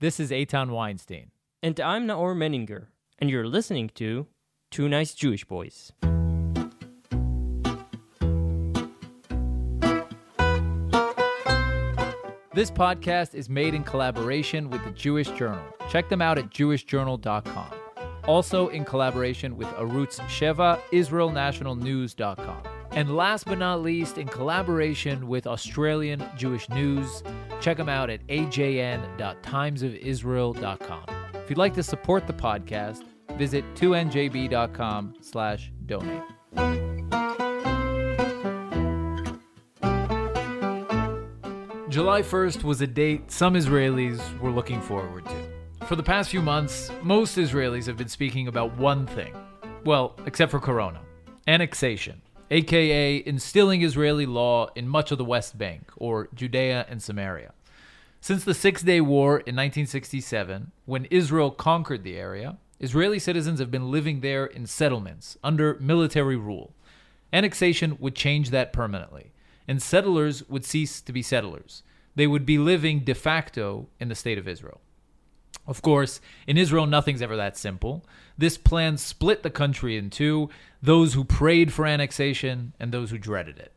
This is Eitan Weinstein. And I'm Naor Meningher, and you're listening to Two Nice Jewish Boys. This podcast is made in collaboration with the Jewish Journal. Check them out at jewishjournal.com. Also in collaboration with Arutz Sheva, IsraelNationalNews.com. And last but not least, in collaboration with Australian Jewish News, check them out at ajn.timesofisrael.com. If you'd like to support the podcast, visit 2njb.com slash donate. July 1st was a date some Israelis were looking forward to. For the past few months, most Israelis have been speaking about one thing. Well, except for Corona annexation, aka instilling Israeli law in much of the West Bank, or Judea and Samaria. Since the Six Day War in 1967, when Israel conquered the area, Israeli citizens have been living there in settlements under military rule. Annexation would change that permanently, and settlers would cease to be settlers. They would be living de facto in the state of Israel. Of course, in Israel, nothing's ever that simple. This plan split the country in two those who prayed for annexation and those who dreaded it.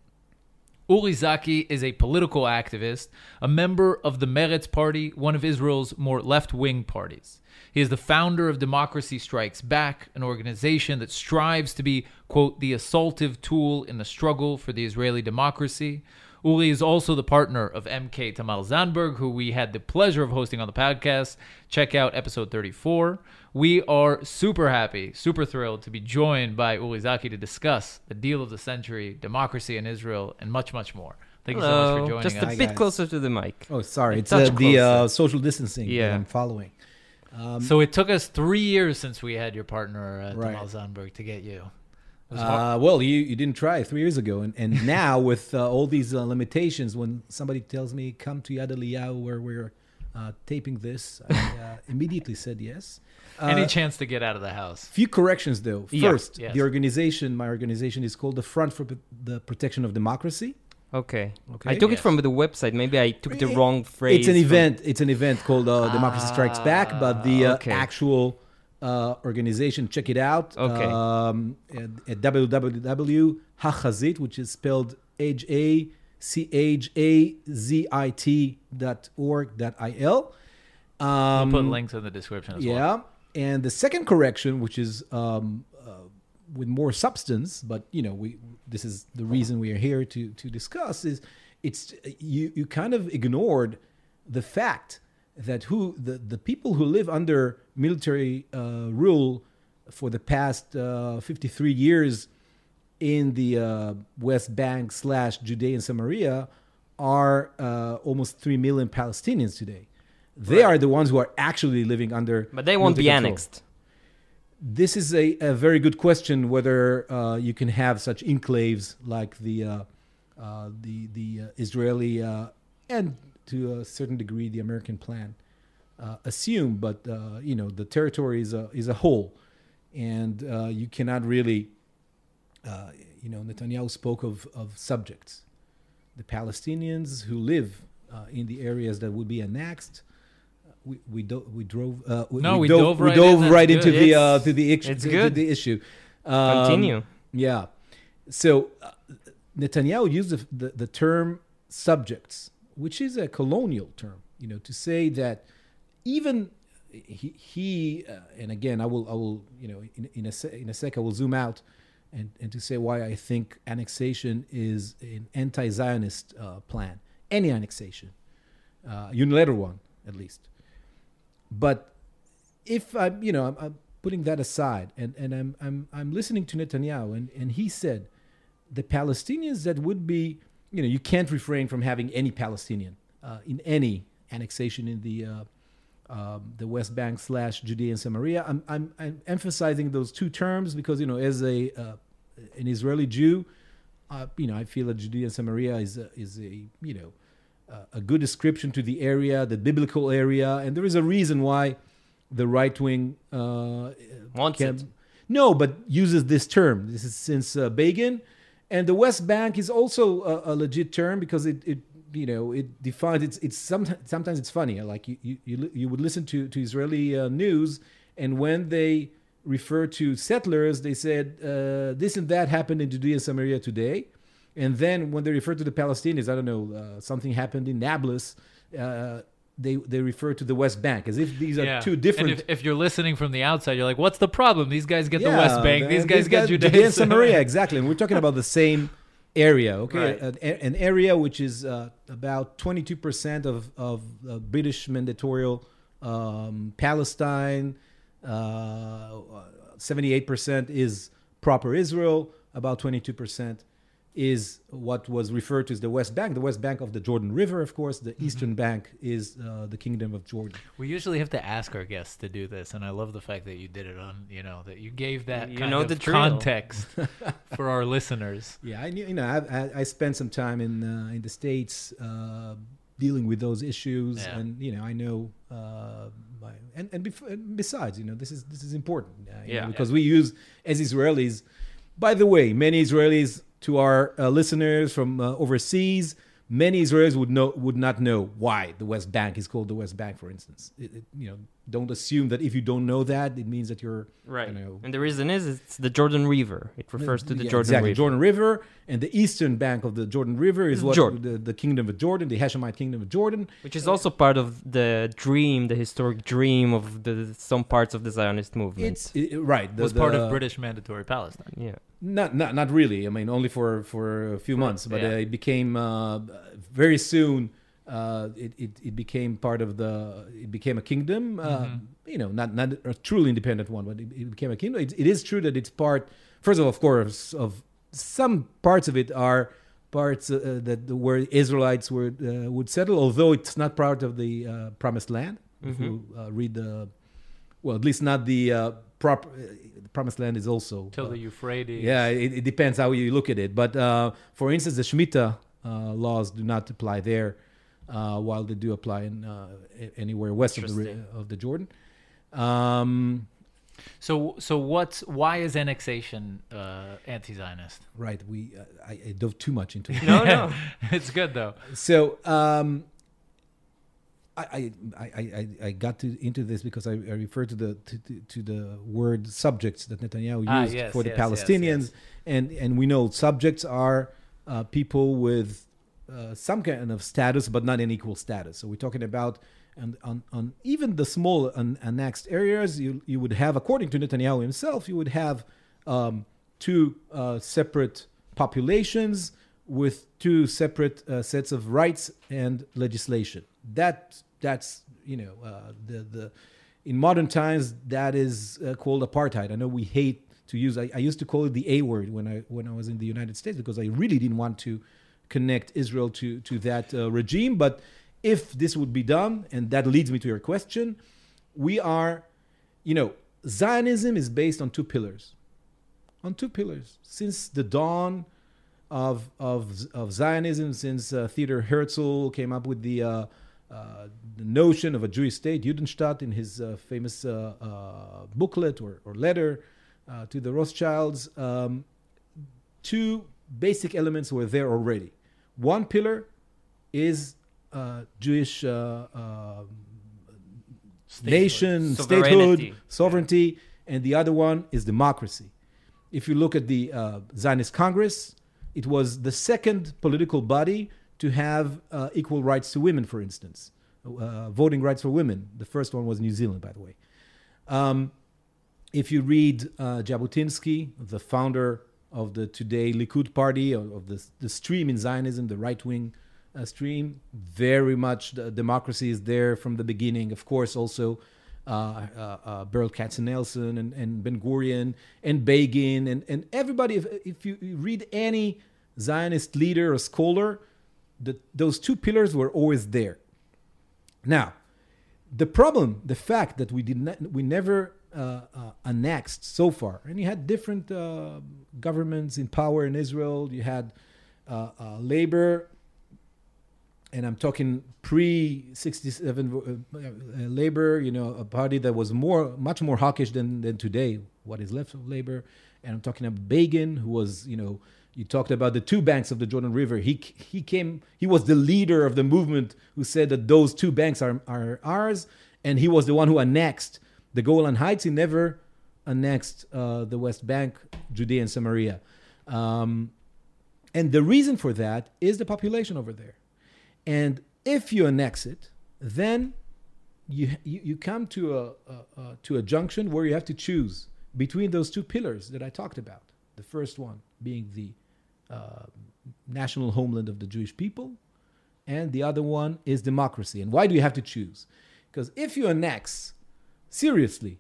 Uri Zaki is a political activist, a member of the Meretz Party, one of Israel's more left wing parties. He is the founder of Democracy Strikes Back, an organization that strives to be, quote, the assaultive tool in the struggle for the Israeli democracy. Uri is also the partner of MK Tamar Zandberg, who we had the pleasure of hosting on the podcast. Check out episode 34. We are super happy, super thrilled to be joined by Uri Zaki to discuss the deal of the century, democracy in Israel, and much, much more. Thank you so much for joining Just us. a Hi, bit guys. closer to the mic. Oh, sorry. A It's uh, the uh, social distancing Yeah. that I'm following. Um, So it took us three years since we had your partner, uh, Right. Tamar Zandberg, to get you. It was hard. uh, well, you, you didn't try three years ago, and, and now with uh, all these uh, limitations, when somebody tells me come to Yad Eliyahu where we're uh, taping this, I uh, immediately said yes. Uh, Any chance to get out of the house? few corrections though. Yeah, First, yes. the organization, my organization, is called the Front for P- the Protection of Democracy. Okay. Okay. I took Yes. it from the website. Maybe I took the wrong phrase. It's an from- event. It's an event called uh, Democracy Strikes Back, but the uh, okay. actual uh, organization, check it out. Okay. Um, at, at www.hachazit, which is spelled H A C H A Z I T dot org dot I L. Um, We'll put links in the description as well. yeah. And the second correction, which is um, uh, with more substance, but you know, we this is the reason we are here to to discuss is it's you you kind of ignored the fact that who the the people who live under military uh, rule for the past uh, 53 years in the uh, West Bank slash Judea and Samaria are uh, almost three million Palestinians today. They are the ones who are actually living under. But they won't be control. annexed. This is a, a very good question whether uh, you can have such enclaves like the uh, uh, the the uh, Israeli uh, and to a certain degree the American plan uh, assume, but uh, you know the territory is a is a whole, and uh, you cannot really. Uh, you know, Netanyahu spoke of of subjects, the Palestinians who live uh, in the areas that would be annexed. We we, do, we drove. Uh, we, No, we dove, dove right we dove in, right into good. the uh, to the issue. it's to, good. the issue. Um, Continue. Yeah. So uh, Netanyahu used the, the, the term subjects, which is a colonial term, you know, to say that even he, he uh, and again, I will, I will, you know, in, in, a, in a sec, I will zoom out and, and to say why I think annexation is an anti Zionist uh, plan, any annexation, uh, unilateral one at least. But if I'm, you know, I'm, I'm putting that aside, and, and I'm, I'm, I'm listening to Netanyahu, and, and he said, the Palestinians that would be, you know, you can't refrain from having any Palestinian uh, in any annexation in the uh, um, the West Bank slash Judea and Samaria. I'm, I'm, I'm emphasizing those two terms because, you know, as a uh, an Israeli Jew, uh, you know, I feel that Judea and Samaria is a, is a you know a good description to the area, the biblical area, and there is a reason why the right wing uh, Wants can- it. No, but uses this term. This is since uh, Begin, and the West Bank is also a, a legit term because it, it you know it defines it's it's sometimes sometimes it's funny. Like you you you, would listen to to Israeli uh, news and when they refer to settlers they said uh, this and that happened in Judea Samaria today. And then when they refer to the Palestinians I don't know uh, something happened in Nablus uh, they they refer to the West Bank as if these are Yeah. two different And if, if you're listening from the outside, you're like, "What's the problem? These guys get the West Bank. These guys get Judea, Judea and Samaria, exactly. And we're talking about the same area, okay? Right. An, an area which is uh, about 22% of, of uh, British mandatorial um, Palestine, uh, 78% is proper Israel, about 22% is what was referred to as the West Bank. The West Bank of the Jordan River, of course. The Eastern Bank is uh, the Kingdom of Jordan. We usually have to ask our guests to do this, and I love the fact that you did it on, you know, that you gave that You know the drill. context for our listeners. Yeah, I knew. You know, I, I, spent some time in uh, in the states uh, dealing with those issues, Yeah. and you know, I know. Uh, my, and and, bef- and besides, you know, this is this is important. Uh, you know, Yeah. because we use as Israelis. By the way, many Israelis to our uh, listeners from uh, overseas. Many Israelis would know would not know why the West Bank is called the West Bank, for instance. It, it, you know, don't assume that if you don't know that, it means that you're Right. You know, And the reason is it's the Jordan River. It refers to the yeah, Jordan exactly. River. Jordan River, and the eastern bank of the Jordan River is Is what Jordan. the, the kingdom of Jordan, the Hashemite kingdom of Jordan. Which is also part of the dream, the historic dream of the some parts of the Zionist movement. It's it, right. The, was part the- of British mandatory Palestine. yeah. Not, not not really. I mean, only for for a few months, but yeah. uh, it became uh, very soon. Uh, it, it it became part of the. It became a kingdom. Uh, Mhm. You know, not not a truly independent one, but it, it became a kingdom. It, it is true that it's part. First of all, of course, of some parts of it are parts uh, uh, that where Israelites were uh, would settle, although it's not part of the uh, promised land. If Mhm. you uh, read the, well, at least not the uh, proper. Uh, the promised land is also Till the Euphrates. yeah, it, it depends how you look at it. But uh, for instance, the Shemitah uh, laws do not apply there, uh, while they do apply in uh, anywhere west of the of the Jordan. Um, So, so what's why is annexation uh, anti-Zionist? right, we uh, I, I dove too much into it. No, no. it's good though. So um, I, I, I, I, got to, into this because I, I referred to the to, to, to the word subjects that Netanyahu used Ah, yes, for the yes, Palestinians, yes. and and we know subjects are uh, people with uh, some kind of status, but not an equal status. So we're talking about. And on, on even the small an, annexed areas, you, you would have, according to Netanyahu himself, you would have um, two uh, separate populations with two separate uh, sets of rights and legislation. That that's you know uh, the the in modern times that is uh, called apartheid. I know we hate to use. I, I used to call it the A word when I when I was in the United States because I really didn't want to connect Israel to to that uh, regime. But if this would be done, and that leads me to your question, we are, you know, Zionism is based on two pillars on two pillars since the dawn of of of Zionism, since uh, Theodor Herzl came up with the uh, uh, the notion of a Jewish state, Judenstaat, in his uh, famous uh, uh, booklet or, or letter to the Rothschilds. Um, two basic elements were there already. One pillar is uh, Jewish uh, um nation, statehood, Sovereignty. sovereignty, and the other one is democracy. If you look at the uh, Zionist Congress, it was the second political body to have uh, equal rights to women, for instance, uh, voting rights for women. The first one was New Zealand, by the way. Um, if you read uh, Jabotinsky, the founder of the today Likud party, of, of the, the stream in Zionism, the right wing uh, stream, very much democracy is there from the beginning. Of course, also uh, uh, uh, Berl Katznelson and, and Ben Gurion and Begin and, and everybody. If, if you you read any Zionist leader or scholar, the, those two pillars were always there. Now, the problem, the fact that we did not, we never uh, uh, annexed so far, and you had different uh, governments in power in Israel. You had uh, uh, labor, and I'm talking pre '67 uh, uh, labor. You know, a party that was more, much more hawkish than than today. What is left of labor, and I'm talking about Begin, who was, you know, You talked about the two banks of the Jordan River. He he came. He was the leader of the movement who said that those two banks are are ours, and he was the one who annexed the Golan Heights. He never annexed uh, the West Bank, Judea and Samaria. Um, and the reason for that is the population over there. And if you annex it, then you you, you come to a, a, a to a junction where you have to choose between those two pillars that I talked about. The first one being the uh, national homeland of the Jewish people, and the other one is democracy. And why do you have to choose? Because if you annex seriously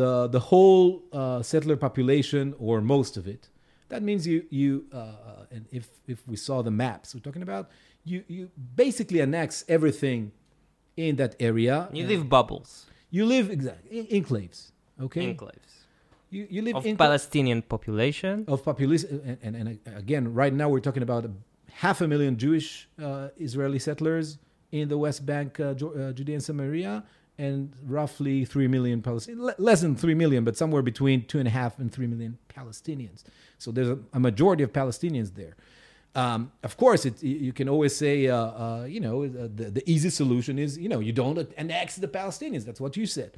the the whole uh, settler population or most of it, that means you you uh, and if if we saw the maps we're talking about, you you basically annex everything in that area. You live bubbles, You live exactly in, enclaves. Okay. enclaves You you live of in Palestinian population. of population and, and, and again right now we're talking about half a million Jewish uh, Israeli settlers in the West Bank, uh, uh, Judea and Samaria, and roughly three million Palestinians, less than three million, but somewhere between two and a half and three million Palestinians. So there's a, a majority of Palestinians there. Um, of course, it, you you can always say, uh, uh, you know, uh, the, the easy solution is, you know, you don't annex the Palestinians. That's what you said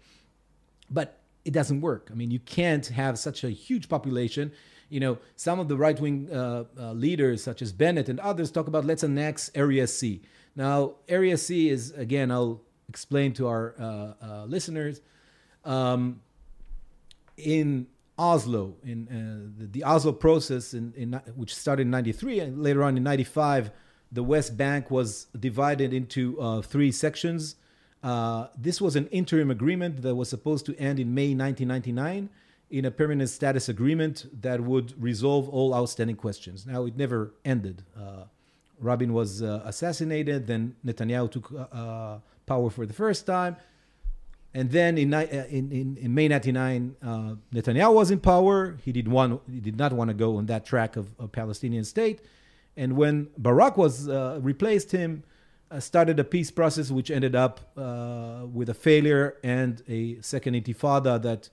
but it doesn't work. I mean, you can't have such a huge population. You know, some of the right wing uh, uh, leaders, such as Bennett and others, talk about let's annex Area C. Now, Area C is, again, I'll explain to our uh, uh, listeners. Um, in Oslo, in uh, the, the Oslo process, in, in, which started in 93 and later on in 95, the West Bank was divided into uh, three sections. Uh, this was an interim agreement that was supposed to end in May 1999 in a permanent status agreement that would resolve all outstanding questions. Now, it never ended. Uh, Rabin was assassinated, then Netanyahu took power for the first time. And then in, uh, in, in, in May 99, uh, Netanyahu was in power. He did, want, he did not want to go on that track of a Palestinian state. And when Barak was uh, replaced him, uh, started a peace process which ended up uh, with a failure and a second intifada that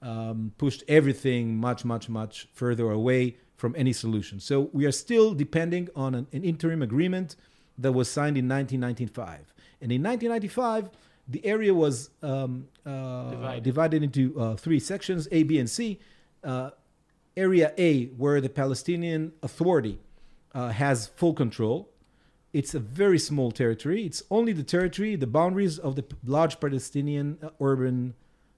um, pushed everything much, much, much further away from any solution. So we are still depending on an, an interim agreement that was signed in 1995. And in 1995, the area was um, uh, Divided. divided into uh, three sections A, B, and C. Uh, area A, where the Palestinian Authority uh, has full control. It's a very small territory. It's only the territory, the boundaries of the large Palestinian uh, urban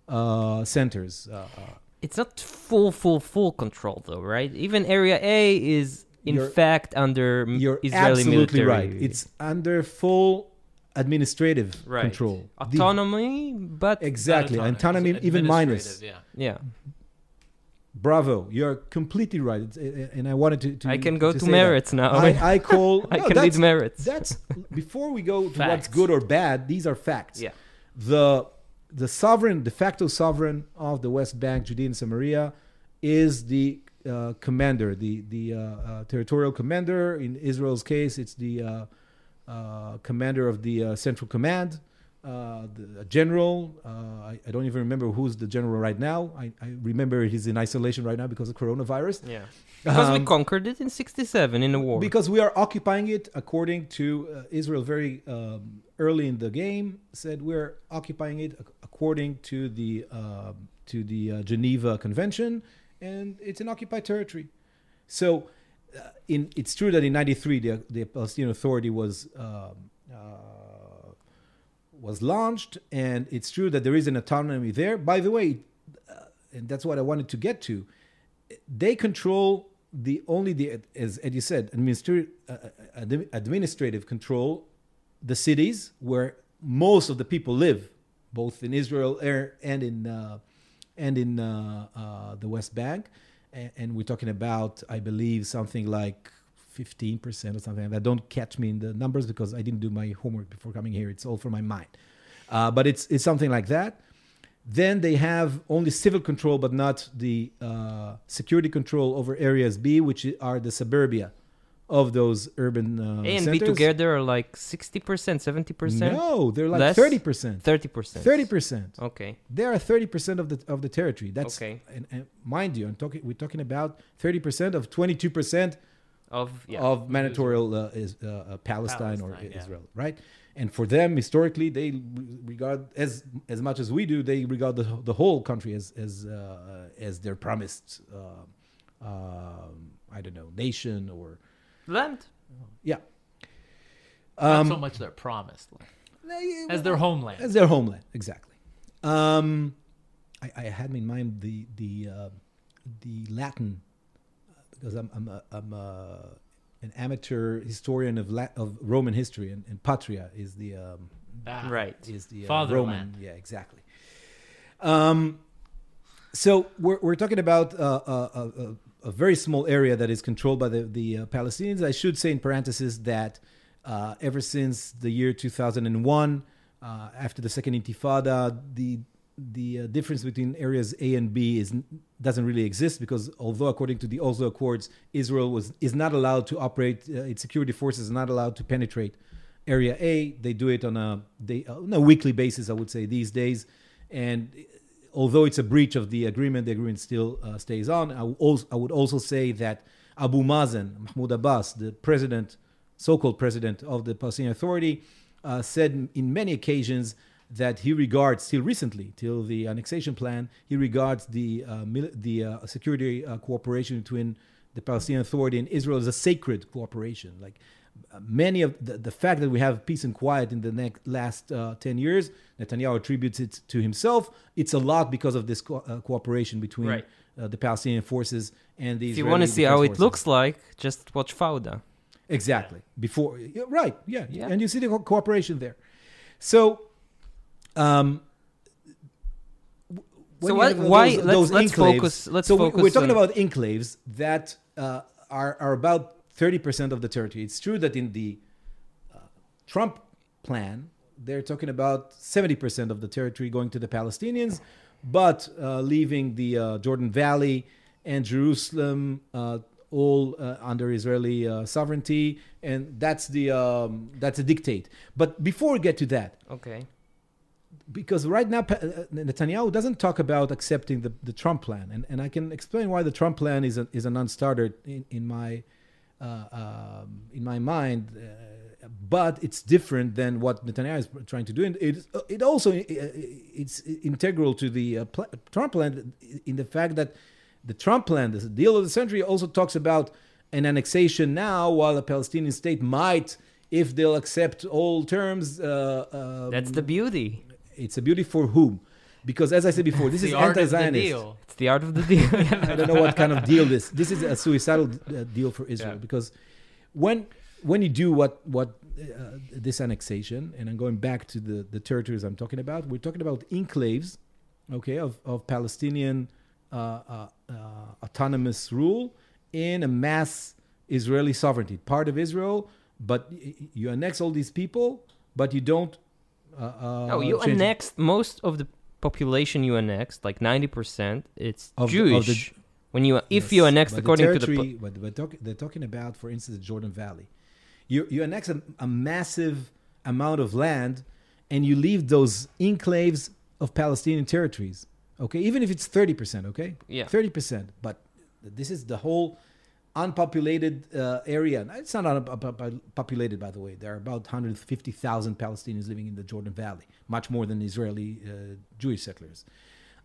uh, centers. Uh, uh, It's not full, full, full control though, right? Even Area A is in You're- fact under m- you're Israeli absolutely military. right. It's under full administrative right. control. The- Autonomy, but exactly. Not Autonomy, it's even minus. Yeah. yeah, Bravo. You're completely right. It's- uh, and I wanted to. to I can go to, say that. merits now. I, I call. I no, can that's- lead merits. That's before we go to what's good or bad. These are facts. Yeah. The the sovereign, de facto sovereign of the West Bank, Judea and Samaria, is the uh, commander, the the uh, uh, territorial commander. In Israel's case, it's the uh, uh, commander of the uh, Central Command, uh, the a general. Uh, I, I don't even remember who's the general right now. I, I remember he's in isolation right now because of coronavirus. Yeah. Because we Um, conquered it in 67 in the war. because we are occupying it according to uh, Israel very um, early in the game said we're occupying it according to the um to the uh, Geneva Convention and it's an occupied territory. So uh, in it's true that in 93 the, the Palestinian Authority was um, uh, was launched and it's true that there is an autonomy there. By the way, uh, and that's what I wanted to get to they control the only the as Eddie said administrative uh, uh, administrative control the cities where most of the people live both in Israel er- and in uh, and in uh, uh, the West Bank and, and we're talking about I believe something like 15% or something like that. Don't catch me in the numbers because I didn't do my homework before coming here. It's all from my mind. Uh, but it's it's something like that. Then they have only civil control, but not the uh, security control over areas B, which are the suburbia of those urban uh, A and centers. B together are like 60%, 70%, No, they're like Less? thirty percent. 30%. Thirty percent. Okay. They are thirty percent of the of the territory. That's Okay. And, and mind you, I'm talking. We're talking about thirty percent of twenty-two percent Of yeah. of mandatorial uh, is, uh, uh, Palestine, or yeah. Israel, right? And for them, historically, they regard as as much as we do, they regard the, the whole country as as uh, as their promised, uh, um, I don't know, nation or land. yeah, Not um, so much their promised land, as their homeland. as their homeland, exactly. Um, I, I had in mind the the uh, the Latin uh, because I'm I'm a, I'm a, an amateur historian of La- of Roman history, and, and patria is the um, Ah, Right. is the uh, Fatherland. Roman. Yeah, exactly. Um, so we're we're talking about uh, a, very small area that is controlled by the the uh, Palestinians. I should say in parenthesis that uh, ever since the year 2001, uh, after the second Intifada, the the uh, difference between areas A and B is doesn't really exist because although according to the Oslo Accords, Israel was is not allowed to operate uh, its security forces are not allowed to penetrate area A. They do it on a they on a weekly basis, I would say these days, and although it's a breach of the agreement, the agreement still uh, stays on. I would, also, I would also say that Abu Mazen, Mahmoud Abbas, the president, so-called president of the Palestinian Authority, uh, said in many occasions that he regards, till recently, till the annexation plan, he regards the uh, mil- the uh, security uh, cooperation between the Palestinian Authority and Israel as a sacred cooperation. Like many of the, the fact that we have peace and quiet in the next last uh, 10 years netanyahu attributes it to himself it's a lot because of this co- uh, cooperation between Right. uh, the palestinian forces and the If you want to see how it looks like, just watch Fauda. exactly before yeah, right yeah. Yeah. and you see the co- cooperation there so um So what- have why- those, let's- those let's enclaves- focus- let's so we- we're talking on- about enclaves that uh, are, are about 30% of the territory it's true that in the Trump plan, they're talking about 70% of the territory going to the Palestinians, but uh, leaving the uh, Jordan Valley and Jerusalem uh, all uh, under Israeli uh, sovereignty, and that's the um, that's a dictate. But before we get to that, Okay. because right now uh, Netanyahu doesn't talk about accepting the, the Trump plan, and, and I can explain why the Trump plan is a, is a non-starter in, in my uh, um, in my mind. Uh, but it's different than what Netanyahu is trying to do, and it it also uh, it's integral to the uh, pl- Trump plan in the fact that the Trump plan, the deal of the century, also talks about an annexation now, while a Palestinian state might, if they'll accept all terms, uh, um, That's the beauty. it's a beauty for whom? Because as I said before, this the is art of the anti-Zionist. deal. It's the art of the deal. I don't know what kind of deal this. This is a suicidal uh, deal for Israel Yeah. because when when you do what what uh, this annexation, and I'm going back to the the territories I'm talking about, we're talking about enclaves, okay, of of Palestinian uh, uh, uh, autonomous rule in a mass Israeli sovereignty, part of Israel, but y- y- you annex all these people, but you don't. Uh, uh, no, you change- annexed most of the population. You annexed like ninety percent. It's Of the- of the- Jewish. when you if Yes, you annex but according the to the territory, what we're, talk, they're talking about, for instance, the Jordan Valley. You you annex a, a massive amount of land, and you leave those enclaves of Palestinian territories. Okay, even if it's thirty percent. Okay, Yeah. thirty percent. But this is the whole unpopulated uh, area. It's not unpopulated, by the way. There are about 150,000 Palestinians living in the Jordan Valley, much more than Israeli uh, Jewish settlers.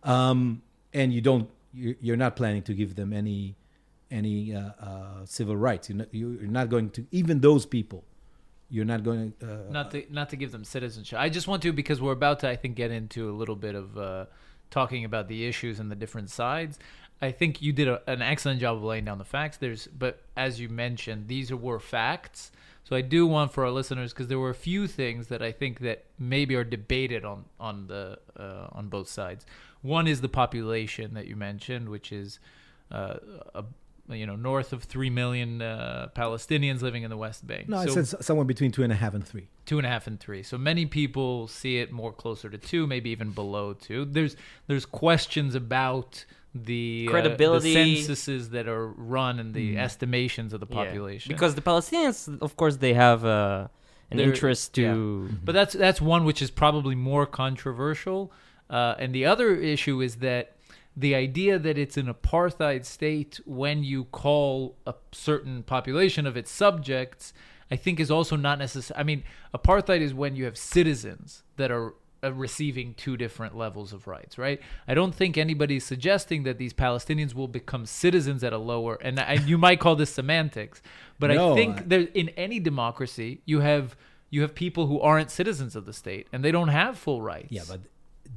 Um, and you don't, you- you're not planning to give them any any uh, uh, civil rights. You're not, you're not going to even those people. You're not going to. Uh, not to not to give them citizenship. I just want to because we're about to I think get into a little bit of uh, talking about the issues and the different sides. I think you did a, an excellent job of laying down the facts. There's but as you mentioned, these were facts. So I do want for our listeners because there were a few things that I think that maybe are debated on on the uh, on both sides. One is the population that you mentioned, which is uh, a, you know north of three million uh, Palestinians living in the West Bank. no, I said s- somewhere between two and a half and three. two and a half and three. So many people see it more closer to two, maybe even below two. There's there's questions about the uh, Credibility. the censuses that are run and Mm. the estimations of the Yeah. population. because the Palestinians, of course, they have uh, an They're- interest to. yeah. but that's that's one which is probably more controversial. Uh, and the other issue is that the idea that it's an apartheid state when you call a certain population of its subjects, I think is also not necessary. I mean, apartheid is when you have citizens that are uh, receiving two different levels of rights, right? I don't think anybody's suggesting that these Palestinians will become citizens at a lower, and I, you might call this semantics, but No, I think I- there, in any democracy, you have you have people who aren't citizens of the state and they don't have full rights. Yeah, but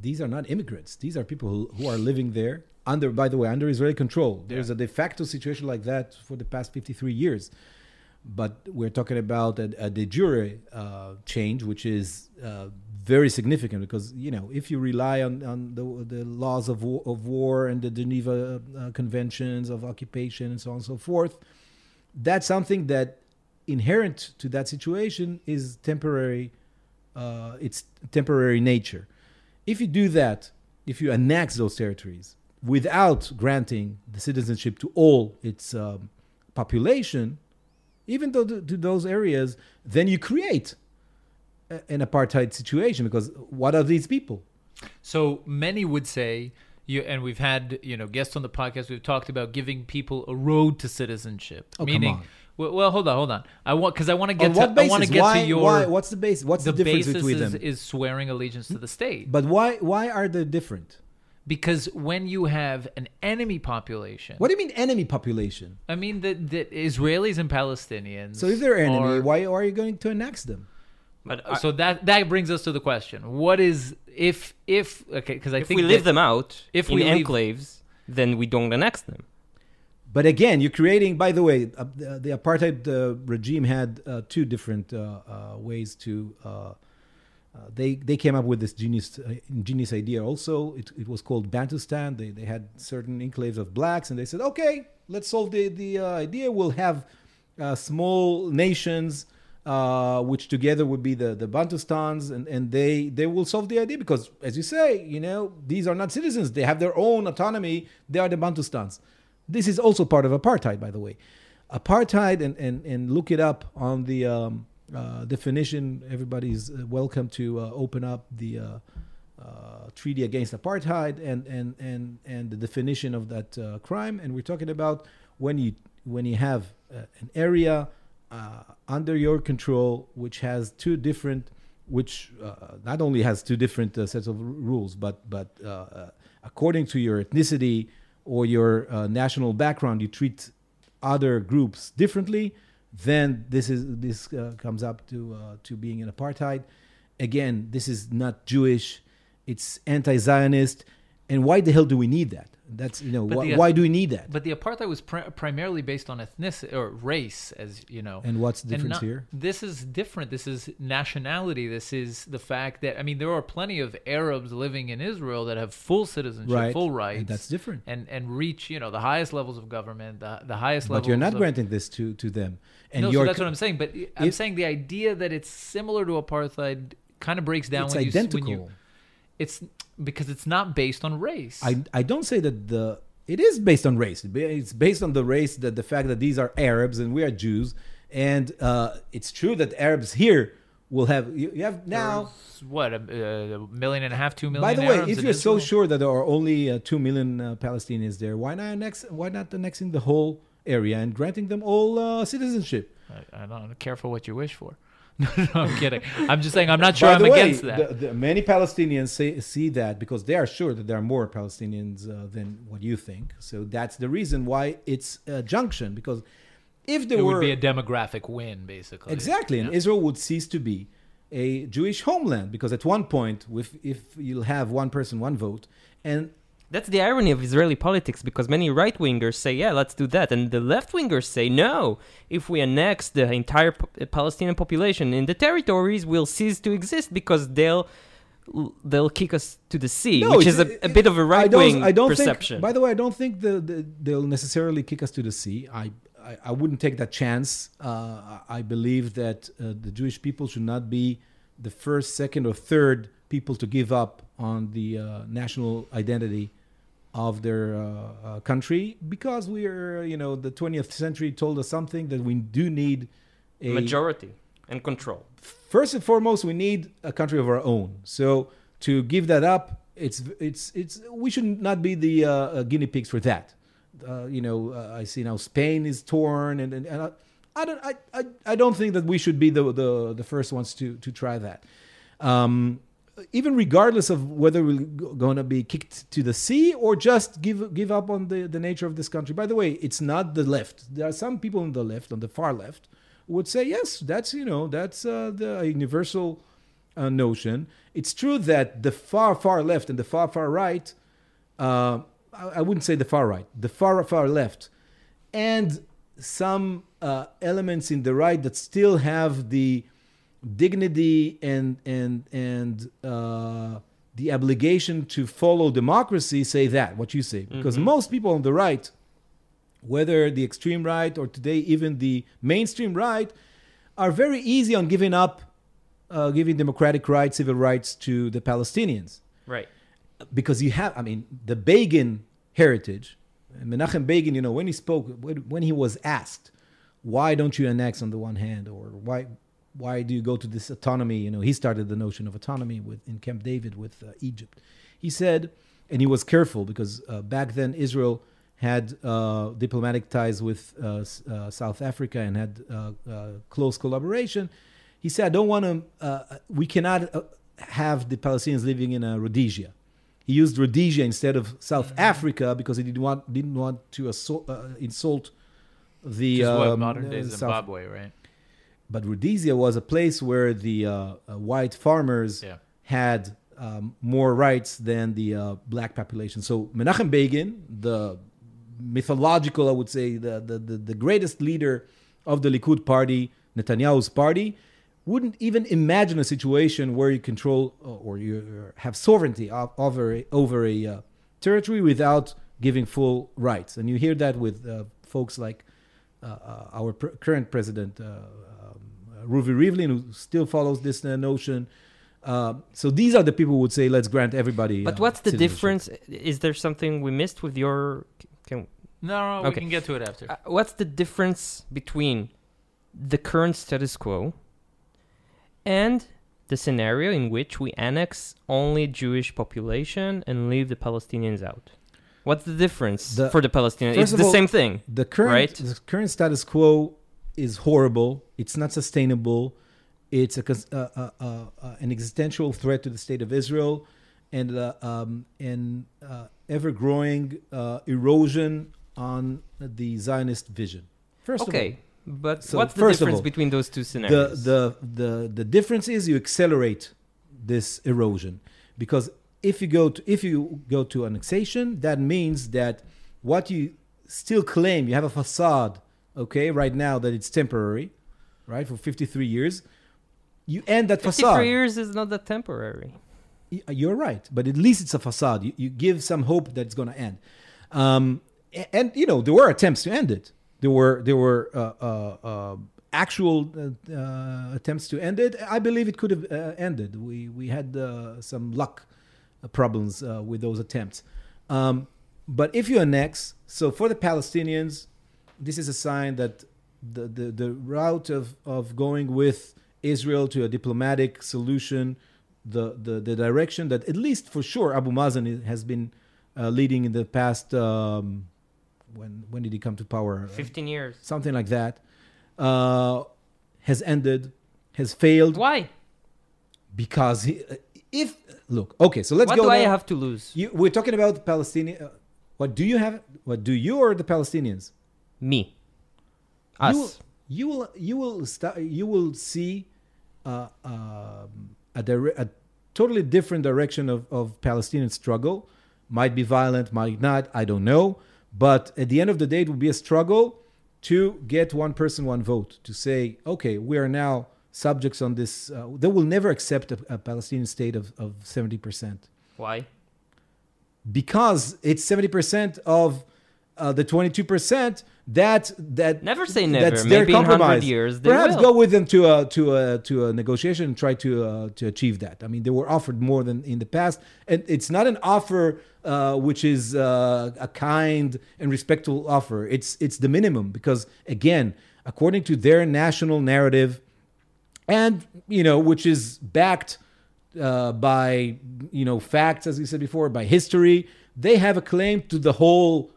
these are not immigrants. These are people who, who are living there under, by the way, under Israeli control. There's a de facto situation like that for the past 53 years. But we're talking about a, a de jure uh, change, which is uh, very significant because, you know, if you rely on, on the, the laws of war, of war and the Geneva uh, Conventions of occupation and so on and so forth, that's something that inherent to that situation is temporary uh, its temporary nature. If you do that if you annex those territories without granting the citizenship to all its um, population even though to, to those areas then you create an apartheid situation because what are these people So many would say you and we've had you know guests on the podcast. We've talked about giving people a road to citizenship. Oh, meaning. Well, well, hold on, hold on. I want because I want to get to basis I want to get why, to your why what's the base what's the, the difference basis between is, them is swearing allegiance to the state. but why why are they different because when you have an enemy population, what do you mean enemy population I mean that that Israelis and Palestinians. so if they're enemy are- why are you going to annex them But I- so that that brings us to the question: What is if if okay? Because I if think we leave them out if in we leave- enclaves, then we don't annex them. But again, you're creating. By the way, uh, the, the apartheid uh, regime had uh, two different uh, uh, ways to. Uh, uh, they they came up with this genius uh, ingenious idea. Also, it, it was called Bantustan. They they had certain enclaves of blacks, and they said, okay, let's solve the the uh, idea. We'll have uh, small nations. Uh, which together would be the the Bantustans, and, and they they will solve the idea because, as you say, you know these are not citizens; they have their own autonomy. They are the Bantustans. This is also part of apartheid, by the way. Apartheid, and, and, and look it up on the um, uh, definition. Everybody's uh, welcome to uh, open up the uh, treaty against apartheid and, and, and, and the definition of that crime. And we're talking about when you, when you have an area uh, under your control which has two different which uh, not only has two different uh, sets of rules, but but uh, uh, according to your ethnicity or your uh, national background, you treat other groups differently. Then this is this comes up to to being an apartheid. Again, this is not Jewish; it's anti-Zionist. And why the hell do we need that? That's you know why, the- uh, why do we need that? But the apartheid was pri- primarily based on ethnicity or race, as you know. And what's the difference not- here? This is different. This is nationality. This is the fact that I mean there are plenty of Arabs living in Israel that have full citizenship, Right. full And rights. that's different. And and reach you know the highest levels of government, the, the highest But levels. But you're not of, granting this to to them. And no, so that's what I'm saying. But I'm It- saying the idea that it's similar to apartheid kind of breaks down it's when you, when identical. you it's because it's not based on race. I, I don't say that the it is based on race. It's based on the race that the fact that these are Arabs and we are Jews, and uh, it's true that Arabs here will have you, you have now. There's, what a, a million and a half, two million. By the way, Arabs if you're so sure that there are only uh, two million uh, Palestinians there, why not annex? Why not annexing the whole area and granting them all uh, citizenship? I, I don't care for what you wish for. no, no, I'm kidding. I'm just saying I'm not sure I'm way, against that. The, the, many Palestinians say, see that because they are sure that there are more Palestinians uh, than what you think. So that's the reason why it's a junction. Because if there it were would be a demographic win, basically. exactly, and Israel would cease to be a Jewish homeland because at one point, if if you'll have one person, one vote, and That's the irony of Israeli politics because many right wingers say, yeah, let's do that. And the left wingers say, no, if we annex the entire po- uh, Palestinian population in the territories, we'll cease to exist because they'll they'll kick us to the sea, No, which is a, a it- bit of a right wing perception. Think, by the way, I don't think the, the, they'll necessarily kick us to the sea. I, I, I wouldn't take that chance. Uh, I believe that uh, the Jewish people should not be the first, second, or third people to give up on the uh, national identity of their uh, uh, country because we are, you know, the 20th century told us something that we do need a Majority and control. first and foremost, we need a country of our own. So to give that up it's it's it's we should not be the uh, uh, guinea pigs for that. Uh, you know, uh, I see now Spain is torn, and and, and I, I don't I, I I don't think that we should be the the, the first ones to to try that. Um, even regardless of whether we're going to be kicked to the sea or just give give up on the, the nature of this country. By the way, it's not the left. There are some people on the left, on the far left, would say yes, that's you know that's uh, the universal uh, notion. It's true that the far far left and the far far right, uh, I, I wouldn't say the far right, the far far left, and some uh, elements in the right that still have the dignity and and and uh, the obligation to follow democracy say that what you say. Because most people on the right whether the extreme right or today even the mainstream right are very easy on giving up uh, giving democratic rights civil rights to the palestinians. Right. because you have, I mean, the Begin heritage, Menachem Begin, you know, when he spoke, when, when he was asked, why don't you annex on the one hand, or why, why do you go to this autonomy? You know, he started the notion of autonomy with in Camp David with uh, Egypt. He said, and he was careful because uh, back then Israel had uh, diplomatic ties with uh, uh, South Africa and had uh, uh, close collaboration. He said, I don't want to, uh, we cannot uh, have the Palestinians living in Rhodesia. He used Rhodesia instead of South Africa because he didn't want didn't want to assault, uh, insult the um, modern day uh, South- Zimbabwe, right? But Rhodesia was a place where the uh, uh, white farmers Yeah. had um, more rights than the uh, black population. So Menachem Begin, the mythological, I would say, the, the, the, the greatest leader of the Likud party, Netanyahu's party, wouldn't even imagine a situation where you control uh, or you have sovereignty over a, over a uh, territory without giving full rights. And you hear that with uh, folks like uh, uh, our pr- current president, uh, uh, Ruvi Rivlin, who still follows this uh, notion. Uh, so these are the people who would say, let's grant everybody. But uh, what's the difference? Is there something we missed with your? Can, No, no, we can get to it after. uh, what's the difference between the current status quo and the scenario in which we annex only Jewish population and leave the Palestinians out? What's the difference The- for the Palestinians? It's the all- same thing. The current Right? the current status quo is horrible. It's not sustainable. It's a, cons- uh, uh, uh, uh, an existential threat to the state of Israel, and uh, um, and uh, ever growing uh, erosion on the Zionist vision. First of all, Okay, but So, what's the first difference all, between those two the, scenarios? the the the difference is you accelerate this erosion because if you go to if you go to annexation that means that what you still claim you have a facade okay right now that it's temporary right for 53 years you end that 53 facade years is not that temporary. You're right, but at least it's a facade. You, you give some hope that it's going to end. Um, a- and you know there were attempts to end it. There were there were uh, uh, uh, actual uh, uh, attempts to end it. I believe it could have uh, ended. We we had uh, some luck uh, problems uh, with those attempts. Um, but if you annex, so for the Palestinians, this is a sign that the, the, the route of, of going with Israel to a diplomatic solution, the, the, the direction that at least for sure Abu Mazen has been uh, leading in the past. Um, when when did he come to power? 15 years. Something like that. Uh, has ended, has failed Why? because he, if look okay. So let's what go. What do I have to lose? You, we're talking about Palestinian. Uh, what do you have? What do you or the Palestinians? Me. Us. You will, you will you will you will see uh, um, a, dire- a totally different direction of, of Palestinian struggle. Might be violent, might not. I don't know. But at the end of the day, it will be a struggle to get one person, one vote. To say, okay, we are now subjects on this. Uh, they will never accept a, a Palestinian state of of seventy percent Why? because it's 70% of uh, the 22% that that Never say never. that's their Maybe in 100 compromise. years Perhaps will. go with them to a to a to a negotiation and try to uh, to achieve that. I mean, they were offered more than in the past, and it's not an offer uh, which is uh, a kind and respectful offer. It's it's the minimum because again, according to their national narrative, and you know, which is backed uh, by you know facts, as we said before, by history. They have a claim to the whole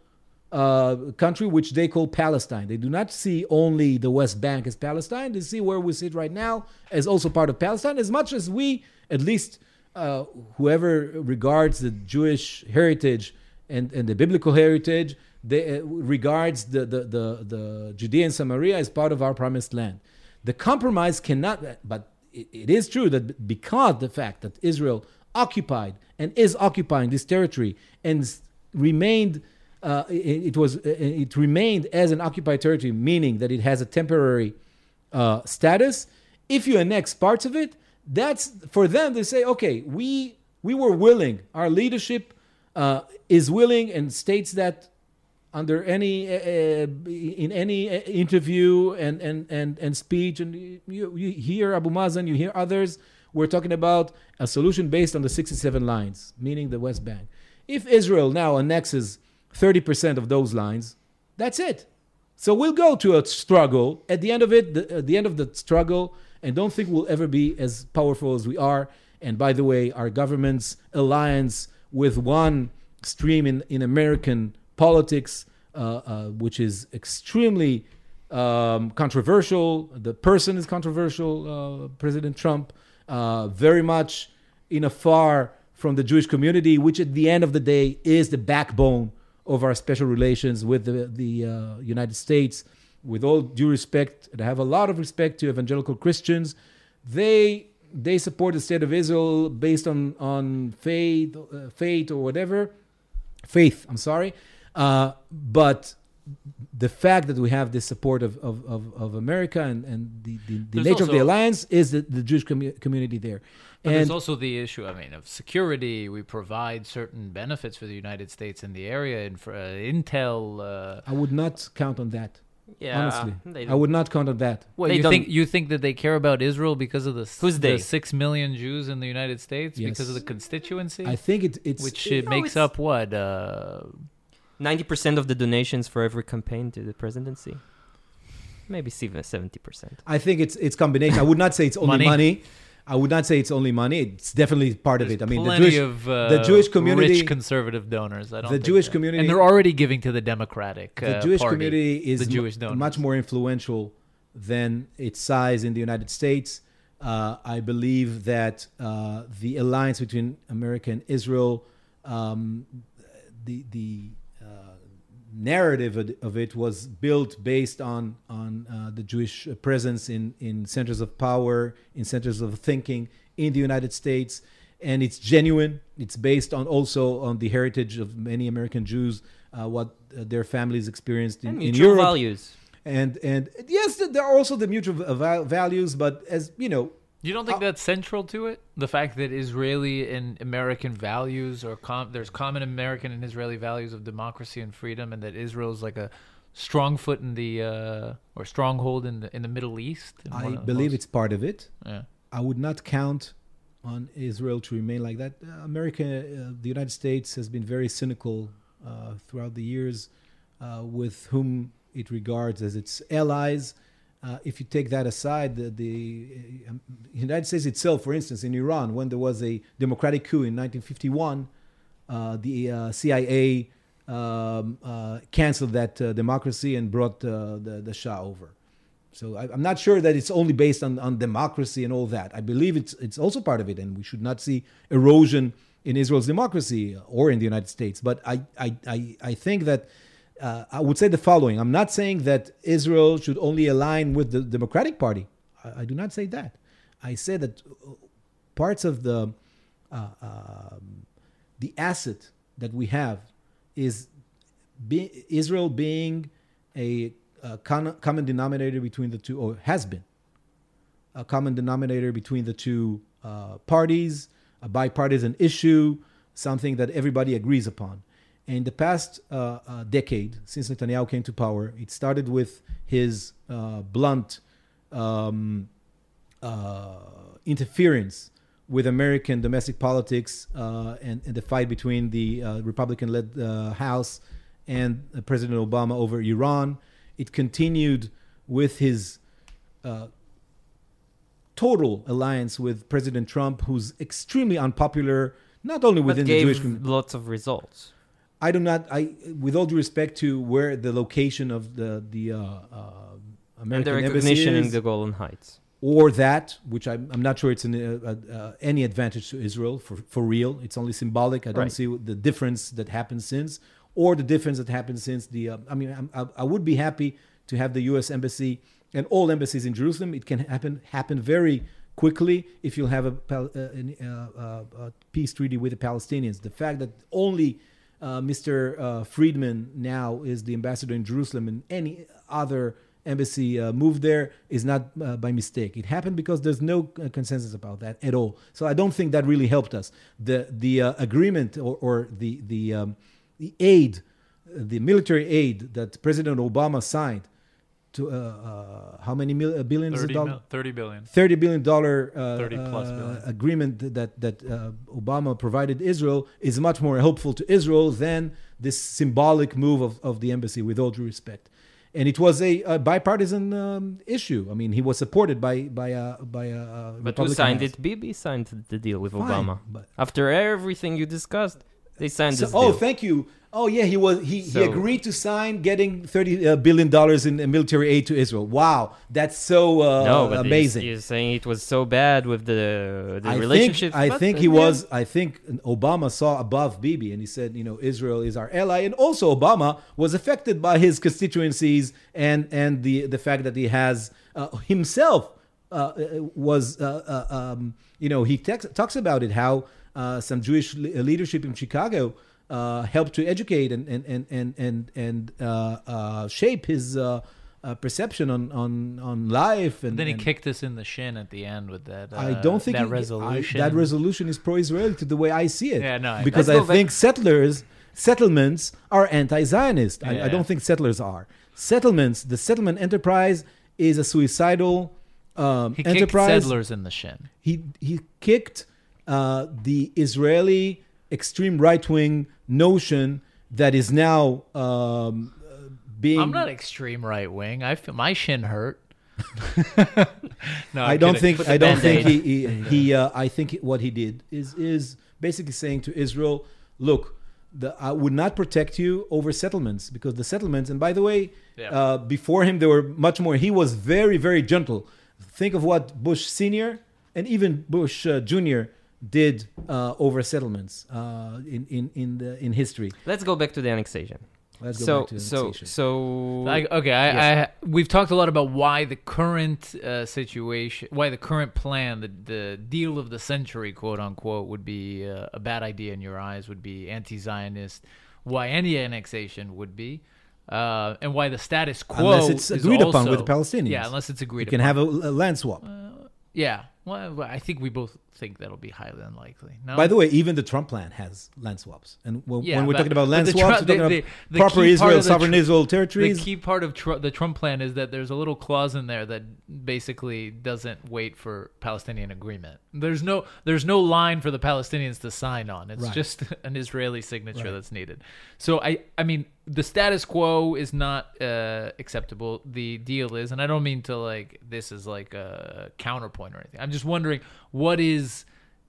uh, country, which they call Palestine. They do not see only the West Bank as Palestine. They see where we sit right now as also part of Palestine, as much as we, at least uh, whoever regards the Jewish heritage and, and the biblical heritage, they, uh, regards the, the, the, the Judea and Samaria as part of our promised land. The compromise cannot, but it, it is true that because the fact that Israel occupied and is occupying this territory and remained uh, it, it was it remained as an occupied territory, meaning that it has a temporary uh, status. If you annex parts of it, that's for them. They say, okay, we we were willing. Our leadership uh, is willing and states that under any uh, uh, in any uh, interview and and and and speech and you, you hear Abu Mazen you hear others we're talking about a solution based on the 67 lines meaning the West Bank if Israel now annexes 30% of those lines that's it so we'll go to a struggle at the end of it the, at the end of the struggle and don't think we'll ever be as powerful as we are and by the way our government's alliance with one stream in, in American politics, uh, uh, which is extremely um, controversial. The person is controversial, uh, President Trump, uh, very much in a far from the Jewish community, which at the end of the day is the backbone of our special relations with the, the uh, United States. With all due respect, and I have a lot of respect to evangelical Christians, they they support the state of Israel based on on faith, uh, faith or whatever, faith. I'm sorry, uh, but the fact that we have the support of of, of, of America and, and the, the, the There's nature of the alliance is the, the Jewish commu- community there. But there's And also the issue, I mean, of security. We provide certain benefits for the United States in the area, and for uh, Intel. Uh, I would not count on that. Yeah, honestly, I would not count on that. what They you don't- think? You think that they care about Israel because of the, s- Who's the they? six million Jews in the United States Yes. because of the constituency, I think it, it's which it- it no, makes it's- up what? Uh, ninety percent of the donations for every campaign to the presidency. Maybe even seventy percent. I think it's it's combination. I would not say it's only Money. money. I would not say it's only money. It's definitely part of it. I mean, the plenty Jewish of uh, the Jewish community- rich conservative donors. I don't the think Jewish that- community- and they're already giving to the Democratic. the uh, Jewish party, community is the Jewish donors. much more influential than its size in the United States. Uh, I believe that uh, the alliance between America and Israel, um, the the narrative of- it was built based on on uh, the Jewish presence in in centers of power, in centers of thinking in the United States, and it's genuine. It's based on also on the heritage of many American Jews, uh, what uh, their families experienced in, And in Europe values. and and yes, there are also the mutual values, but as you know, You don't think Uh, that's central to it? The fact that Israeli and American values or com- there's common American and Israeli values of democracy and freedom, and that Israel's like a strong foot in the uh, or stronghold in the in the Middle East. I one of the believe most- it's part of it. yeah. I would not count on Israel to remain like that. America, uh, the United States, has been very cynical uh, throughout the years uh, with whom it regards as its allies. Uh, if you take that aside, the, the uh, United States itself, for instance, in Iran, when there was a democratic coup in 1951, uh, the uh, CIA um, uh, canceled that uh, democracy and brought the, the Shah over. So I, I'm not sure that it's only based on, on democracy and all that. I believe it's it's also part of it, and we should not see erosion in Israel's democracy or in the United States. But I I, I, I think that uh, I would say the following: I'm not saying that Israel should only align with the Democratic Party. I, I do not say that. I say that uh, parts of the uh, um, the asset that we have is be, Israel being a, a common denominator between the two, or has been a common denominator between the two uh, parties, a bipartisan issue, something that everybody agrees upon. In the past uh, uh, decade, since Netanyahu came to power, it started with his uh, blunt um, uh, interference with American domestic politics uh, and, and the fight between the uh, Republican-led uh, House and uh, President Obama over Iran. It continued with his uh, total alliance with President Trump, who's extremely unpopular, not only within the Jewish community. lots of results. I do not. I, with all due respect to where the location of the the uh, uh, And American the embassy is, in the Golan Heights. or that, which I'm, I'm not sure it's an, uh, uh, uh, any advantage to Israel for, for real. It's only symbolic. I don't Right. see the difference that happened since, or the difference that happened since the. Uh, I mean, I'm, I, I would be happy to have the U.S. embassy and all embassies in Jerusalem. It can happen happen very quickly if you'll have a, uh, uh, a peace treaty with the Palestinians. The fact that only uh, Mr. Uh, Friedman now is the ambassador in Jerusalem and any other embassy uh, moved there is not uh, by mistake. It happened because there's no uh, consensus about that at all. So I don't think that really helped us. The the uh, agreement or, or the the um, the aid, the military aid that President Obama signed to uh, uh, how many mil- uh, billions of 30, dollars? mil- 30 billion. thirty billion dollar uh, 30 plus uh, billion. agreement that that uh, Obama provided Israel is much more helpful to Israel than this symbolic move of, of the embassy. With all due respect, and it was a, a bipartisan um, issue. I mean, he was supported by by a by a. uh, But who signed House. it? Bibi signed the deal with Fine, Obama. but- After everything you discussed, they signed So- this oh, deal. thank you. Oh, yeah, he was he, he agreed to sign getting thirty uh, billion dollars in uh, military aid to Israel. Wow, that's so uh, no, but amazing. You're, you're saying it was so bad with the the I relationship. think I think he yeah. was. I think Obama saw above Bibi, and he said, you know, Israel is our ally, and also Obama was affected by his constituencies and and the the fact that he has uh, himself uh, was uh, uh, um, you know he tex- talks about it how uh, some Jewish le- leadership in Chicago. Uh, helped to educate and and and and and, and uh, uh, shape his uh, uh, perception on, on on life. And Then he and- kicked us in the shin at the end with that. Uh, I don't think that he- I- resolution. that resolution is pro-Israeli to the way I see it. Yeah, no, I- because I back- think settlers settlements are anti-Zionist. I, Yeah. I don't think settlers are. Settlements, the settlement enterprise is a suicidal um, he kicked enterprise. settlers in the shin. He he kicked uh, the Israeli extreme right-wing notion that is now um, uh, being. I'm not extreme right wing. I feel my shin hurt. no, I I'm don't kidding. think I don't think he he, he uh, I think what he did is is basically saying to Israel, look, the, I would not protect you over settlements because the settlements and by the way, Yeah. uh, before him there were much more. He was very very gentle. Think of what Bush senior and even Bush uh, junior did uh, over settlements uh, in in in the in history. Let's go back to the annexation. Let's go so back to the so annexation. so I, okay, I, I we've talked a lot about why the current uh, situation, why the current plan, the the deal of the century, quote unquote, would be uh, a bad idea in your eyes, would be anti-Zionist. Why any annexation would be, uh, and why the status quo Unless it's is agreed upon also- with the Palestinians. Yeah, unless it's agreed you can upon. have a, a land swap. yeah, well, I think we both think that'll be highly unlikely. No? By the way, even the Trump plan has land swaps, and when, Yeah, when we're but- talking about land swaps, we're talking the- about the- the proper Israel, sovereign Tru- Israel the key part of Tru- the Trump plan is that there's a little clause in there that basically doesn't wait for Palestinian agreement. There's no there's no line for the Palestinians to sign on. It's Right. just an Israeli signature Right. that's needed. So I I mean the status quo is not uh, acceptable. The deal is, and I don't mean to like this is like a counterpoint or anything. I'm just wondering what is.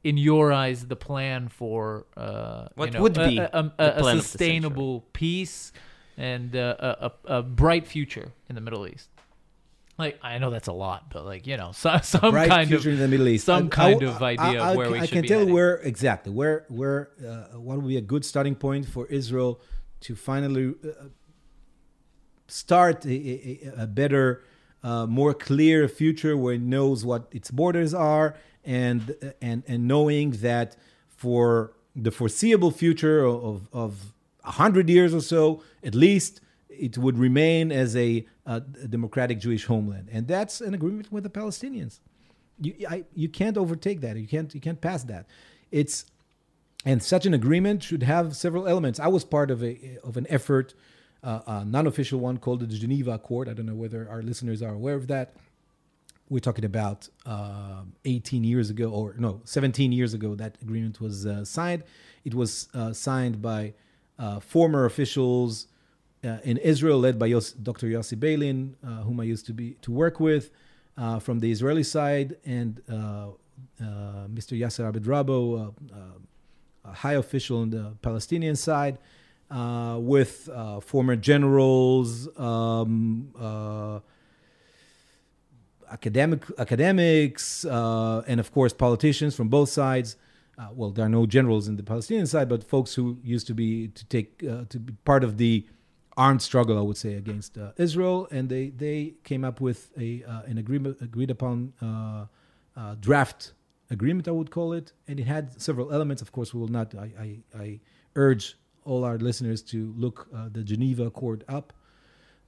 In your eyes, the plan for uh, What you know, would be a, a, a plan of the century? sustainable peace and uh, a, a, a bright future in the Middle East. Like I know that's a lot, but like you know, so, some bright kind future of in the Middle East. some I- kind I- of idea I, of where we I can tell heading. where exactly where where uh, what would be a good starting point for Israel to finally uh, start a, a, a better, uh, more clear future where it knows what its borders are and and and knowing that for the foreseeable future of of a hundred years or so, at least, it would remain as a, a democratic Jewish homeland, and that's an agreement with the Palestinians. You I, you can't overtake that. You can't you can't pass that. It's and such an agreement should have several elements. I was part of a of an effort, uh, a non-official one called the Geneva Accord. I don't know whether our listeners are aware of that. We're talking about um 18 years ago, or no, 17 years ago. That agreement was uh, signed. It was uh, signed by uh, former officials uh, in Israel, led by Yos- Dr. Yossi Beilin, uh, whom I used to be to work with, uh, from the Israeli side and uh, uh, Mr. Yasser Abed Rabbo, uh, uh, a high official on the Palestinian side, uh, with uh, former generals, um, uh, academic academics, uh, and of course politicians from both sides. Uh, well, there are no generals in the Palestinian side, but folks who used to be to take to be part of the armed struggle, I would say, against uh, Israel, and they they came up with a uh, an agreement agreed upon uh, draft agreement, I would call it, and it had several elements. Of course, we will not. I I, I urge all our listeners to look uh, the Geneva Accord up.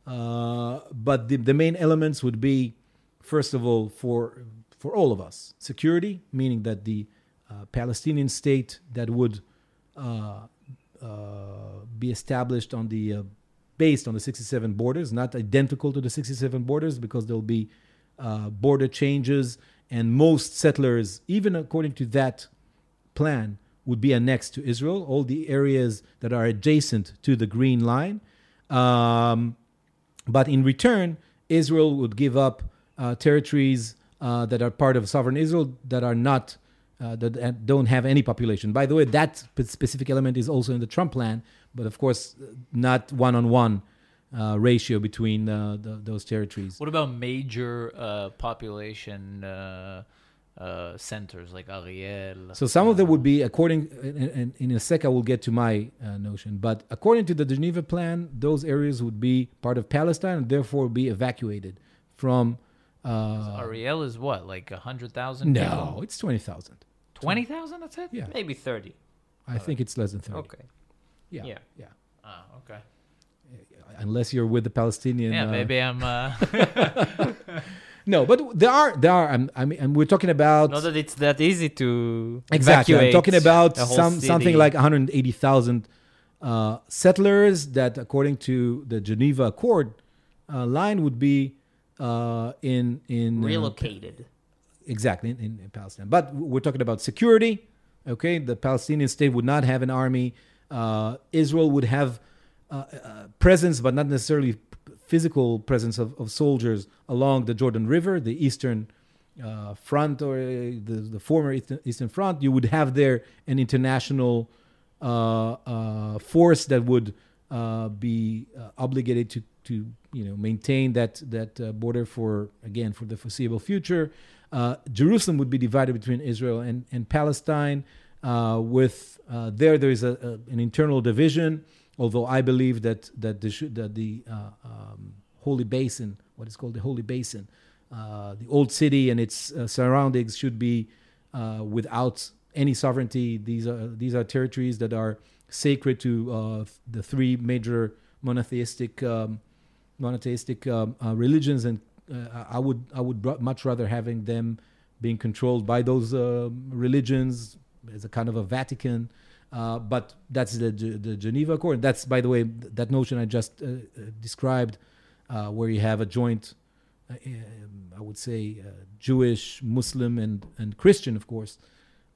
Uh, but the, the main elements would be, first of all, for for all of us, security, meaning that the uh, Palestinian state that would uh, uh, be established on the uh, based on the 67 borders, not identical to the 67 borders, because there'll be border changes, and most settlers, even according to that plan, would be annexed to Israel. All the areas that are adjacent to the Green Line. Um, but in return, Israel would give up uh, territories uh, that are part of sovereign Israel that are not uh, that uh, don't have any population. By the way, that specific element is also in the Trump plan, but of course, uh, not one-on-one uh, ratio between uh, the, those territories. What about major uh, population uh, uh, centers like Ariel? So some of them would be according, and, and in a sec I will get to my uh, notion, but according to the Geneva Plan, those areas would be part of Palestine and therefore be evacuated from. Uh, Ariel is what, like a hundred thousand? no, it's twenty thousand. twenty thousand. That's it. Yeah, Maybe 30. I think it's less than thirty. Okay. Yeah, yeah, Yeah. Ah, okay. Unless you're with the Palestinian. Yeah, uh, maybe I'm. No, but there are there are. I'm- I mean, and we're talking about Not that it's that easy to Exactly. I'm talking about some something like 180,000 uh, settlers that, according to the Geneva Accord uh, line, would be uh, in in uh, relocated. exactly in, in Palestine. But we're talking about security. Okay, the Palestinian state would not have an army. Uh, Israel would have uh, uh, presence, but not necessarily physical presence of, of soldiers along the Jordan River, the eastern uh, front or uh, the, the former eastern, front. You would have there an international uh, uh, force that would uh, be obligated to, to you know maintain that that border for again for the foreseeable future. Jerusalem would be divided between Israel and, and Palestine. With there, there is a, a, an internal division. Although I believe that that the that the uh, um, Holy Basin, what is called the Holy Basin, uh, the old city and its uh, surroundings should be uh, without any sovereignty. These are these are territories that are sacred to uh, the three major monotheistic um, monotheistic um, uh, religions, and I would I would much rather having them being controlled by those um religions as a kind of a Vatican. Uh, but that's the, the Geneva Accord. That's, by the way, that notion I just uh, uh, described, uh, where you have a joint, uh, um, I would say, uh, Jewish, Muslim, and, and Christian, of course.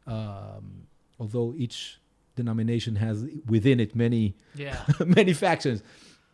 Um, although each denomination has within it many yeah. many factions.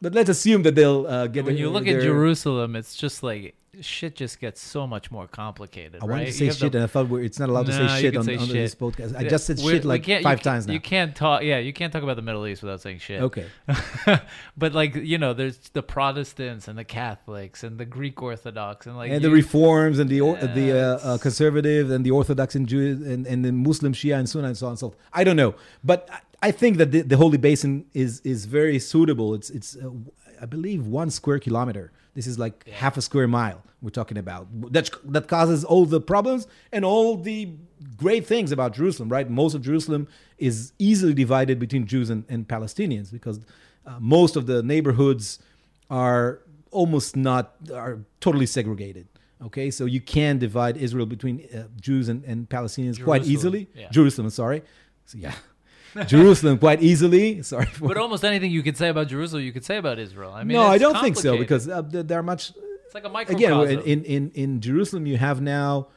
But let's assume that they'll uh, get. when you look their- at Jerusalem, it's just like shit just gets so much more complicated. I right? wanted to say shit, the- and I thought it's not allowed to No, say shit on, say on shit. this podcast. I just said We- shit like five can't- times now. You can't talk. Yeah, you can't talk about the Middle East without saying shit. Okay. but like you know, there's the Protestants and the Catholics and the Greek Orthodox and like and the reforms and the or, the uh, uh, Yes. conservative and the orthodox and Jew and, and the Muslim Shia and Sunni and so on and so forth. I don't know, but I, think that the, the Holy Basin is is very suitable. It's it's uh, I believe one square kilometer. This is like half a square mile we're talking about. That that causes all the problems and all the great things about Jerusalem. Right, most of Jerusalem is easily divided between Jews and, and Palestinians because uh, most of the neighborhoods are almost not are totally segregated. Okay, so you can divide Israel between uh, Jews and, and Palestinians quite easily. yeah. Jerusalem, sorry. So, yeah, Jerusalem quite easily. Sorry for. But almost anything you could say about Jerusalem, you could say about Israel. I mean, no, I don't think so because uh, there there are much. it's like a Again, microcosm. in, in, in, in Jerusalem, you have now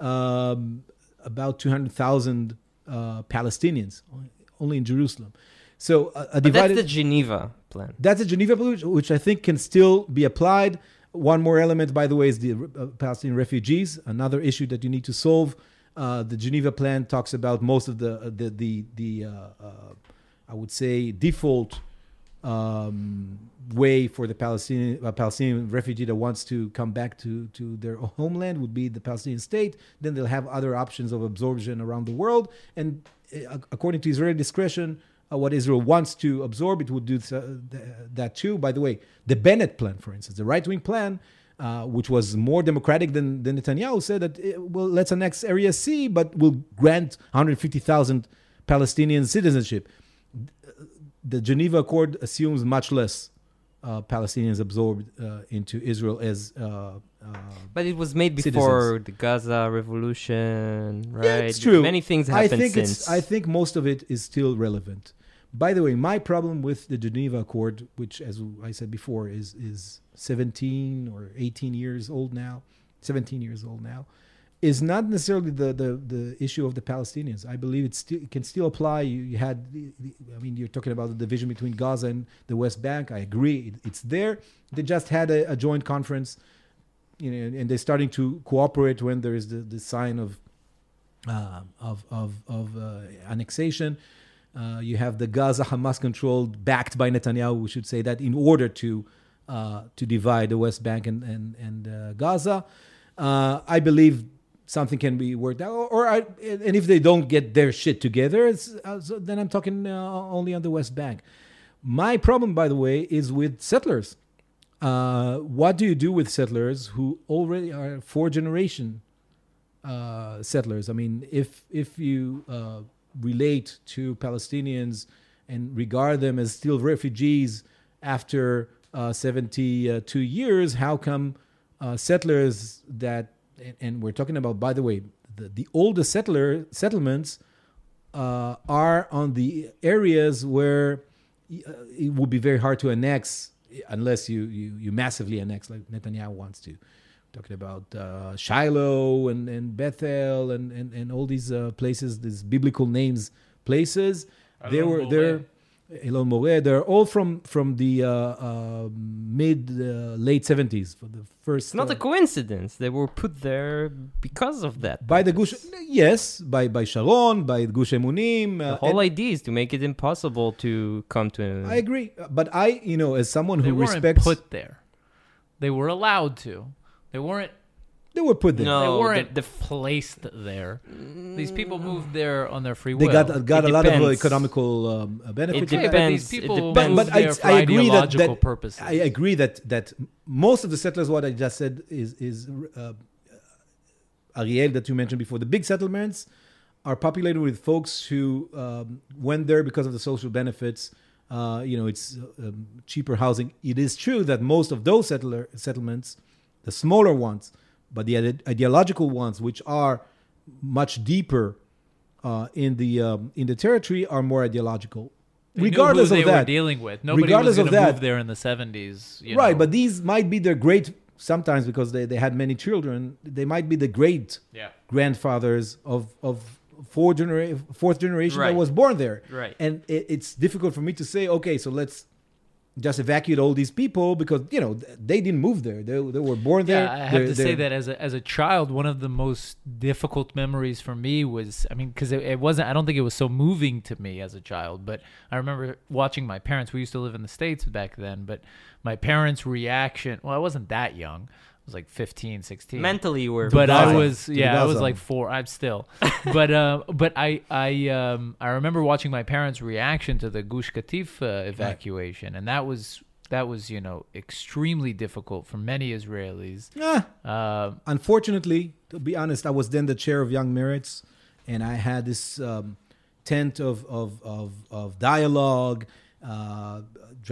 um, about 200,000 uh, Palestinians only- only in Jerusalem. So uh, a But divided. that's the Geneva plan. That's a Geneva Plan, which, which I think can still be applied. one more element, by the way, is the uh, Palestinian refugees. Another issue that you need to solve. Uh, the Geneva Plan talks about most of the uh, the the, the uh, I would say default um, way for the Palestinian Palestinian refugee that wants to come back to to their homeland would be the Palestinian state. Then they'll have other options of absorption around the world, and according to Israeli discretion, uh, what Israel wants to absorb, it would do th- th- that too. By the way, the Bennett plan, for instance, the right wing plan. Uh, which was more democratic than, than Netanyahu said that uh, well let's annex area C but we'll grant 150,000 Palestinian citizenship the Geneva Accord assumes much less uh, Palestinians absorbed uh, into Israel as. Uh, uh, But it was made Citizens. before the Gaza revolution, right? Yeah, it's true. Many things I happened think since. it's. I think most of it is still relevant. By the way, my problem with the Geneva Accord, which, as I said before, is is 17 or 18 years old now, 17 years old now, is not necessarily the the, the issue of the Palestinians. I believe it it can still apply. You, you had, I mean, you're talking about the division between Gaza and the West Bank. I agree, it, it's there. They just had a, a joint conference, you know, and they're starting to cooperate when there is the, the sign of uh, of of, of uh, annexation. Uh, you have the Gaza Hamas controlled, backed by Netanyahu. We should say that in order to uh, to divide the West Bank and and, and uh, Gaza, uh, I believe something can be worked out. Or, or I, and if they don't get their shit together, uh, so then I'm talking only on the West Bank. My problem, by the way, is with settlers. What do you do with settlers who already are four generation settlers? I mean, if if you relate to Palestinians and regard them as still refugees after uh, 72 years, how come uh, settlers that and, and we're talking about, by the way, the, the oldest settler settlements uh, are on the areas where uh, it would be very hard to annex unless you, you, you massively annex like Netanyahu wants to. Talking about uh, Shiloh and, and Bethel and, and, and all these uh, places, these biblical names, places. they were Moreh. they're Elon Moreh. They're all from from the uh, uh, mid uh, late seventies for the first. It's not uh, a coincidence. They were put there because of that. by the Gush, yes, by by Sharon, by Gush Emunim. The Uh, whole idea is to make it impossible to come to an I agree, but I, you know, as someone They who weren't respects, put there. They were allowed to. They weren't. they were put there. No. they weren't placed there. These people moved there on their free will. They got got It a lot of uh, economical um, uh, benefits. It Yeah, but depends. these It people depends. moved But I- there for I agree that- that- purposes. I agree that that most of the settlers, what I just said, is is uh, Ariel that you mentioned before. The big settlements are populated with folks who um, went there because of the social benefits. Uh, you know, it's um, cheaper housing. It is true that most of those settler settlements, the smaller ones, but the ideological ones, which are much deeper uh, in the um, in the territory, are more ideological. They regardless of that, were dealing with. Nobody regardless was of that- move there in the 70s. Right know. but these might be their great sometimes because they, they had many children they might be the great yeah. grandfathers of of four genera- fourth generation Right. that was born there Right. and it, it's difficult for me to say okay so let's just evacuate all these people because you know they didn't move there they, they were born there Yeah, I have They're- to say that as a, as a child, one of the most difficult memories for me was, I mean, because it, it wasn't, I don't think it was so moving to me as a child, but I remember watching my parents. We used to live in the States back then, but my parents' reaction, well, I wasn't that young. I was like 15, 16 mentally you were. but I was yeah, I was like four. I'm still, but uh, but I I um I remember watching my parents' reaction to the Gush Katif uh, evacuation, and that was that was you know extremely difficult for many Israelis. Ah, Uh, unfortunately, to be honest, I was then the chair of Young Meretz, and I had this um, tent of of of, of dialogue uh,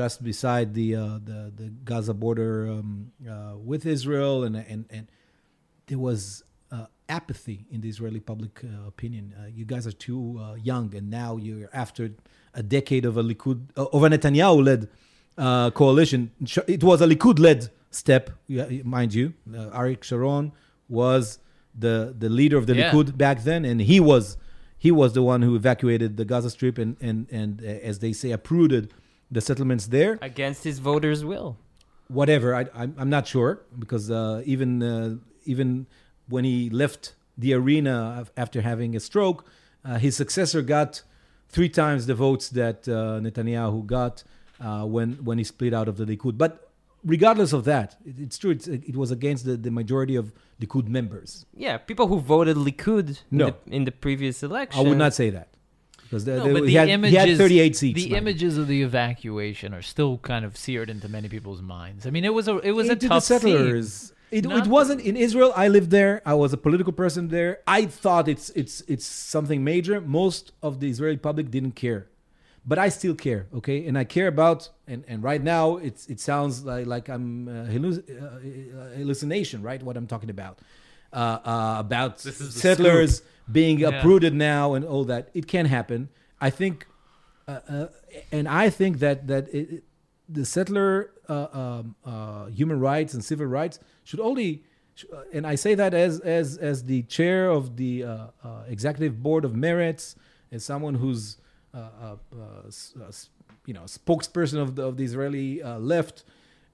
just beside the uh, the the Gaza border um, uh, with Israel, and and and there was. Uh, apathy in the Israeli public uh, opinion. Uh, you guys are too uh, young, and now you're after a decade of a Likud uh, of a Netanyahu-led uh, coalition. It was a Likud-led step, mind you. Uh, Arik Sharon was the the leader of the Yeah. Likud back then, and he was he was the one who evacuated the Gaza Strip and and and uh, as they say, uprooted the settlements there. against his voters' will. whatever. I, I'm, I'm not sure because uh, even uh, even when he left the arena after having a stroke, uh, his successor got three times the votes that uh, Netanyahu got uh, when when he split out of the Likud. But regardless of that, it, it's true. It's, it was against the, the majority of Likud members. Yeah, people who voted Likud No. in, the, in the previous election. I would not say that because the, No, the- but he, had, images, he had 38 seats. The images of the evacuation are still kind of seared into many people's minds. I mean, it was a it was a tough the scene. settlers. It, Not it wasn't in Israel. I lived there. I was a political person there. I thought it's it's it's something major. Most of the Israeli public didn't care, but I still care. Okay, and I care about and, and right now it's it sounds like like I'm uh, halluc- uh, hallucination. Right, what I'm talking about uh, uh, about This is the settlers being Yeah. uprooted now and all that. It can happen. I think, uh, uh, and I think that that it, the settler uh, um, uh, human rights and civil rights should only, and I say that as as as the chair of the executive board of Meretz, as someone who's uh, uh, uh, uh, you know spokesperson of the of the Israeli uh, left,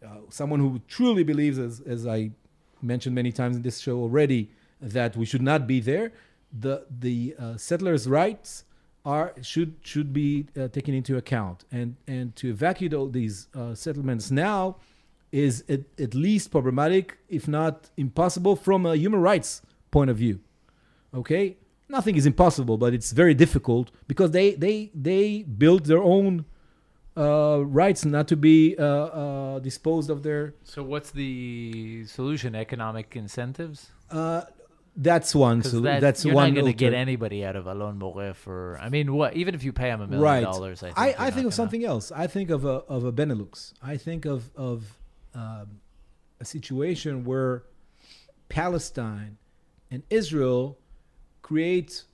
uh, someone who truly believes, as as I mentioned many times in this show already, that we should not be there. The the uh, settlers' rights are should should be uh, taken into account, and and to evacuate all these uh, settlements now is at, at least problematic, if not impossible, from a human rights point of view. Okay, nothing is impossible, but it's very difficult because they they they built their own uh, rights not to be uh, uh, disposed of their So what's the solution? Economic incentives? Uh, that's one. So that, that's you're one. not going to get anybody out of Elon Moreh for. I mean, what? Even if you pay him a million right. dollars, I think, I, I think of something else. I think of a of a Benelux. I think of of um, a situation where Palestine and Israel create.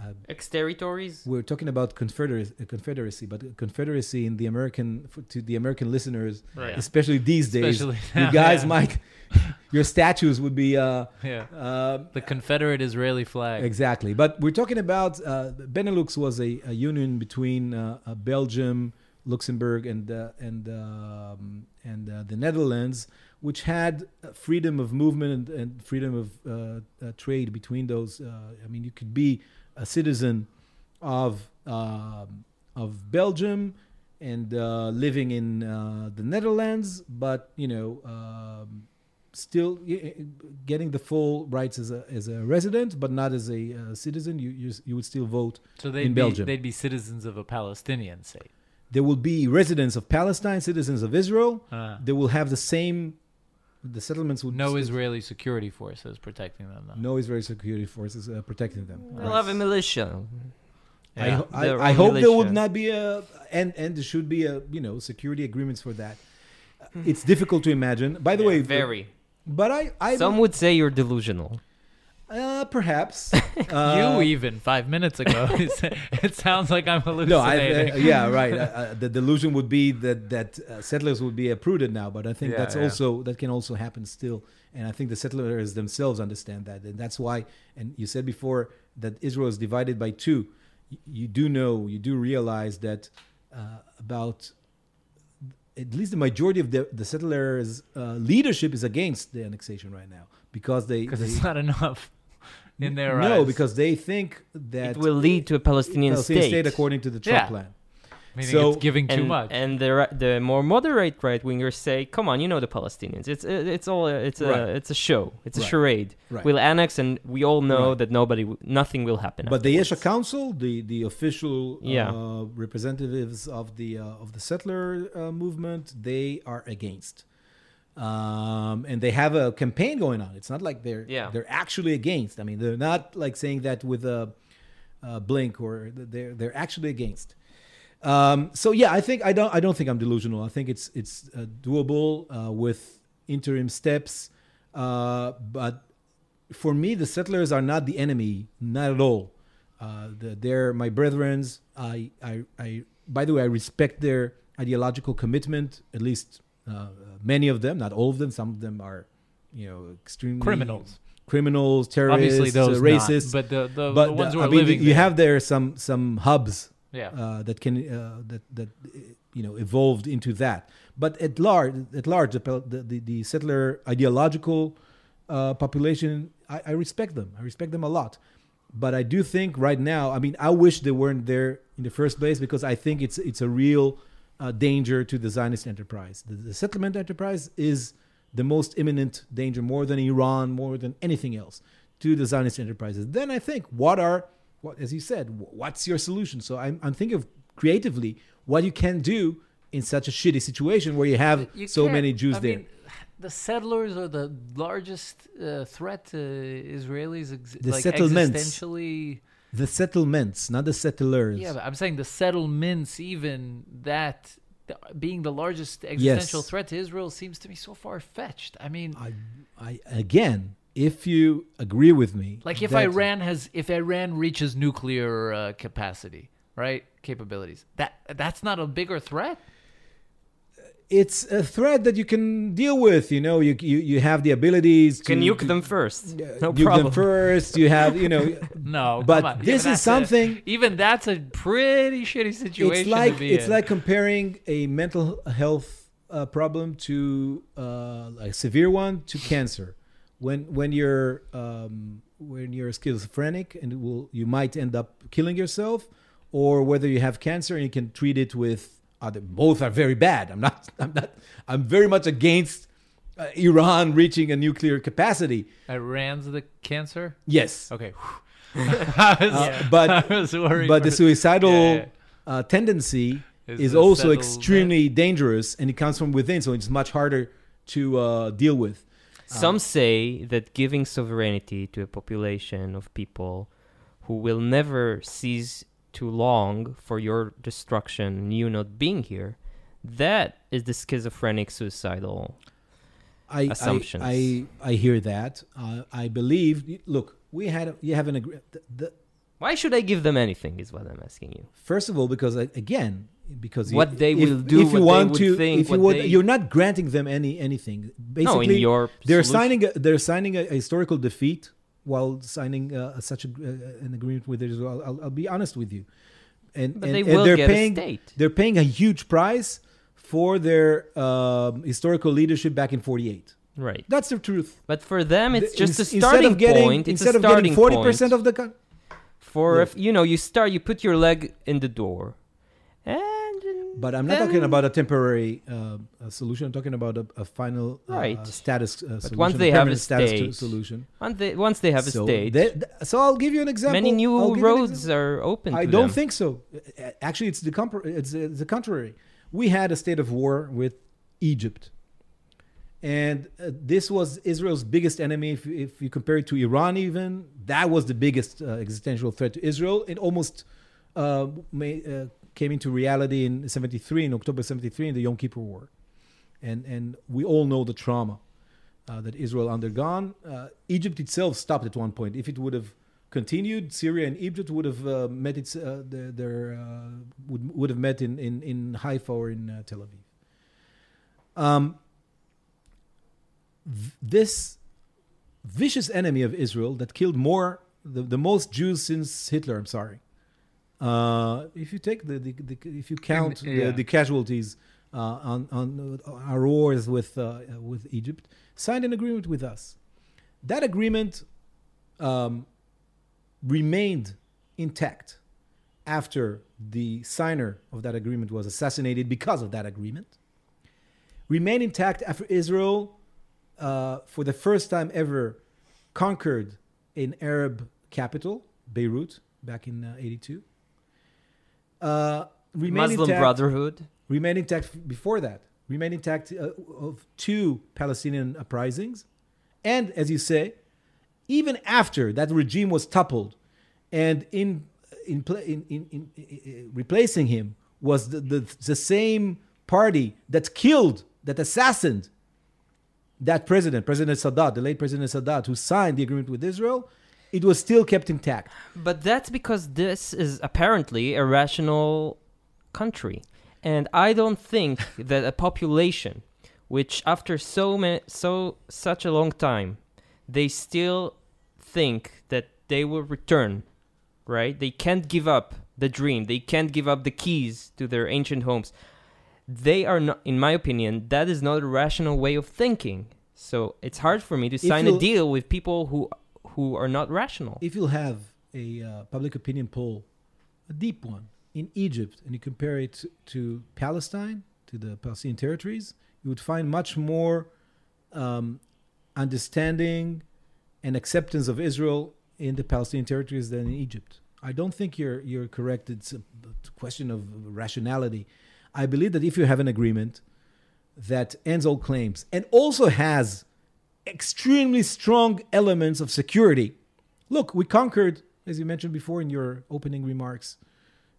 Uh, Ex territories? we're talking about confederacy, confederacy, but confederacy in the American to the American listeners, Right. especially these days. Especially you guys yeah. might, your statues would be. Uh, Yeah. uh, The Confederate Israeli flag. Exactly. But we're talking about uh, Benelux was a, a union between uh, uh, Belgium, Luxembourg, and uh, and um, and uh, the Netherlands, which had uh, freedom of movement and, and freedom of uh, uh, trade between those. Uh, I mean, you could be a citizen of um, of Belgium and uh, living in uh, the Netherlands, but you know. Um, still getting the full rights as a as a resident, but not as a uh, citizen. You, you you would still vote. So they'd in be, Belgium. they'd be citizens of a Palestinian state. There will be residents of Palestine, citizens of Israel. Uh, They will have the same. The settlements would no Israeli security forces protecting them, though. no Israeli security forces uh, protecting them. They'll have a militia. I, Yeah. ho- I, I own hope there would not be a and and there should be a you know security agreements for that. It's difficult to imagine. By the way, Very. But I I Some would say you're delusional. Uh, perhaps you Uh, even five minutes ago. it sounds like I'm No, I, hallucinating. uh, yeah, right. Uh, uh, the delusion would be that that uh, settlers would be uprooted now, but I think Yeah, that's yeah. also that can also happen still, and I think the settlers themselves understand that, and that's why. And you said before that Israel is divided by two. You, you do know, you do realize that uh, about at least the majority of the, the settlers' uh, leadership is against the annexation right now because they, Because it's not enough in their no eyes. because they think that It will lead to a Palestinian, Palestinian state. state according to the Trump Yeah. plan. Meaning so- it's giving too and, much. and the the more moderate right wingers say, "Come on, you know the Palestinians. It's it's all a, it's a Right. it's a show. It's a Right. charade. Right. We'll annex, and we all know Right. that nobody, nothing will happen. But the Yesha. Council, the the official Yeah. uh, representatives of the uh, of the settler uh, movement, they are against, um, and they have a campaign going on. It's not like they're Yeah. they're actually against. I mean, they're not like saying that with a, uh blink or they're they're actually against. Um, so yeah, I think I don't I don't think I'm delusional. I think it's it's uh, doable uh, with interim steps, uh, but for me, the settlers are not the enemy, not at all. Uh, the, they're my brethrens. I, I, I, by the way, I respect their ideological commitment. At least uh, many of them, not all of them. Some of them are, you know, extremely Criminals. criminals, terrorists, Obviously, those uh, racists. not, but the the, but the ones who are I mean, living you there. have there some some hubs Yeah. uh, that can uh, that that uh, you know evolved into that. But at large, at large, the the, the, the settler ideological uh, population, I, I respect them. I respect them a lot. But I do think right now, I mean, I wish they weren't there in the first place because I think it's it's a real uh, danger to the Zionist enterprise. The, the settlement enterprise is the most imminent danger, more than Iran, more than anything else, to the Zionist enterprises. Then I think, what are what, as you said, what's your solution? So I'm, I'm thinking of creatively what you can do in such a shitty situation where you have You so many Jews I there. mean, the settlers are the largest uh, threat to Israelis. Ex- The like settlements. Existentially, the settlements, not the settlers. yeah, but I'm saying the settlements, even that being the largest existential Yes. threat to Israel, seems to me so far fetched. I mean, I, I again, if you agree with me, like if Iran has, if Iran reaches nuclear uh, capacity, right, capabilities, that that's not a bigger threat. It's a threat that you can deal with. You know, you you, you have the abilities to Can nuke to- them first. No nuke problem. them first. You have, you know, No, But come on. this Even is that's a- something- even that's a pretty shitty situation. it's like to be it's in. like comparing a mental health uh, problem to uh, a severe one to cancer. When when you're um, when you're schizophrenic and will you might end up killing yourself, or whether you have cancer and you can treat it with other. Both are very bad. I'm not. I'm not. I'm very much against uh, Iran reaching a nuclear capacity. Iran's the cancer. Yes, Okay. Was, Uh, but- I was worried. but the suicidal Yeah, yeah. Uh, tendency Is is, also settled extremely dangerous and it comes from within so it's much harder to uh, deal with Some say that giving sovereignty to a population of people who will never cease to long for your destruction and you not being here, that is the schizophrenic suicidal. I, Assumptions. I, I, I hear that uh, i believe look we had you have an agreement the, Why should I give them anything? Is what I'm asking you. first of all because uh, again because you- What they if- will do, if you want to think, if you would they- you're not granting them any anything no, basically in your they're solution- signing a, they're signing a, a historical defeat while signing uh, such a, uh, an agreement with Israel. I'll, I'll be honest with you, and but and, they and they're get paying a state. they're paying a huge price for their um, historical leadership back in '48. Right. That's the truth. But for them, it's The- just a ins- instead starting getting, point. It's instead a of getting starting forty point. percent of the con- for Yeah. if you know you start, you put your leg in the door, and But I'm not then- talking about a temporary uh, a solution. I'm talking about a, a final uh, Right. status uh, solution. once a they have a permanent status to- state, solution. once they once they have a so state, they- th- so I'll give you an example. many new give you an roads are open. I don't them. think so. Actually, it's the it's, uh, the contrary. We had a state of war with Egypt, and uh, this was Israel's biggest enemy. If, if you compare it to Iran, even that was the biggest uh, existential threat to Israel. It almost uh, may, uh, came into reality in '73, in October '73, in the Yom Kippur War, and and we all know the trauma uh, that Israel undergone. Uh, Egypt itself stopped at one point. If it would have continued, Syria and Egypt would have uh, met its uh, their, their uh, would would have met in in, in Haifa or in uh, Tel Aviv. Um, th- this vicious enemy of Israel that killed more the, the most Jews since Hitler. I'm sorry. Uh, if you take the, the, the if you count yeah. the, the casualties uh, on on uh, our wars with uh, with Egypt, signed an agreement with us. That agreement um, remained intact after the signer of that agreement was assassinated because of that agreement. Remained intact after Israel, uh, for the first time ever, conquered an Arab capital, Beirut, back in uh, 82. Uh, remained Muslim intact, Brotherhood. remained intact before that, remained intact uh, of two Palestinian uprisings. And as you say, even after that regime was toppled and in, in, in, in, in, in replacing him was the, the, the same party that killed, that assassinated that president, President Sadat, the late President Sadat, who signed the agreement with Israel, it was still kept intact. But that's because this is apparently a rational country. And I don't think that a population which after so many, so such a long time they still think that they will return, right? They can't give up the dream. They can't give up the keys to their ancient homes. They are not, in my opinion, that is not a rational way of thinking. So it's hard for me to If sign a deal with people who who are not rational. If you'll have a uh, public opinion poll, a deep one, in Egypt, and you compare it to, Palestine, to the Palestinian territories, you would find much more um, understanding and acceptance of Israel in the Palestinian territories than in Egypt. I don't think you're you're correct. It's a question of rationality. I believe that if you have an agreement that ends all claims and also has extremely strong elements of security. Look, we conquered, as you mentioned before in your opening remarks,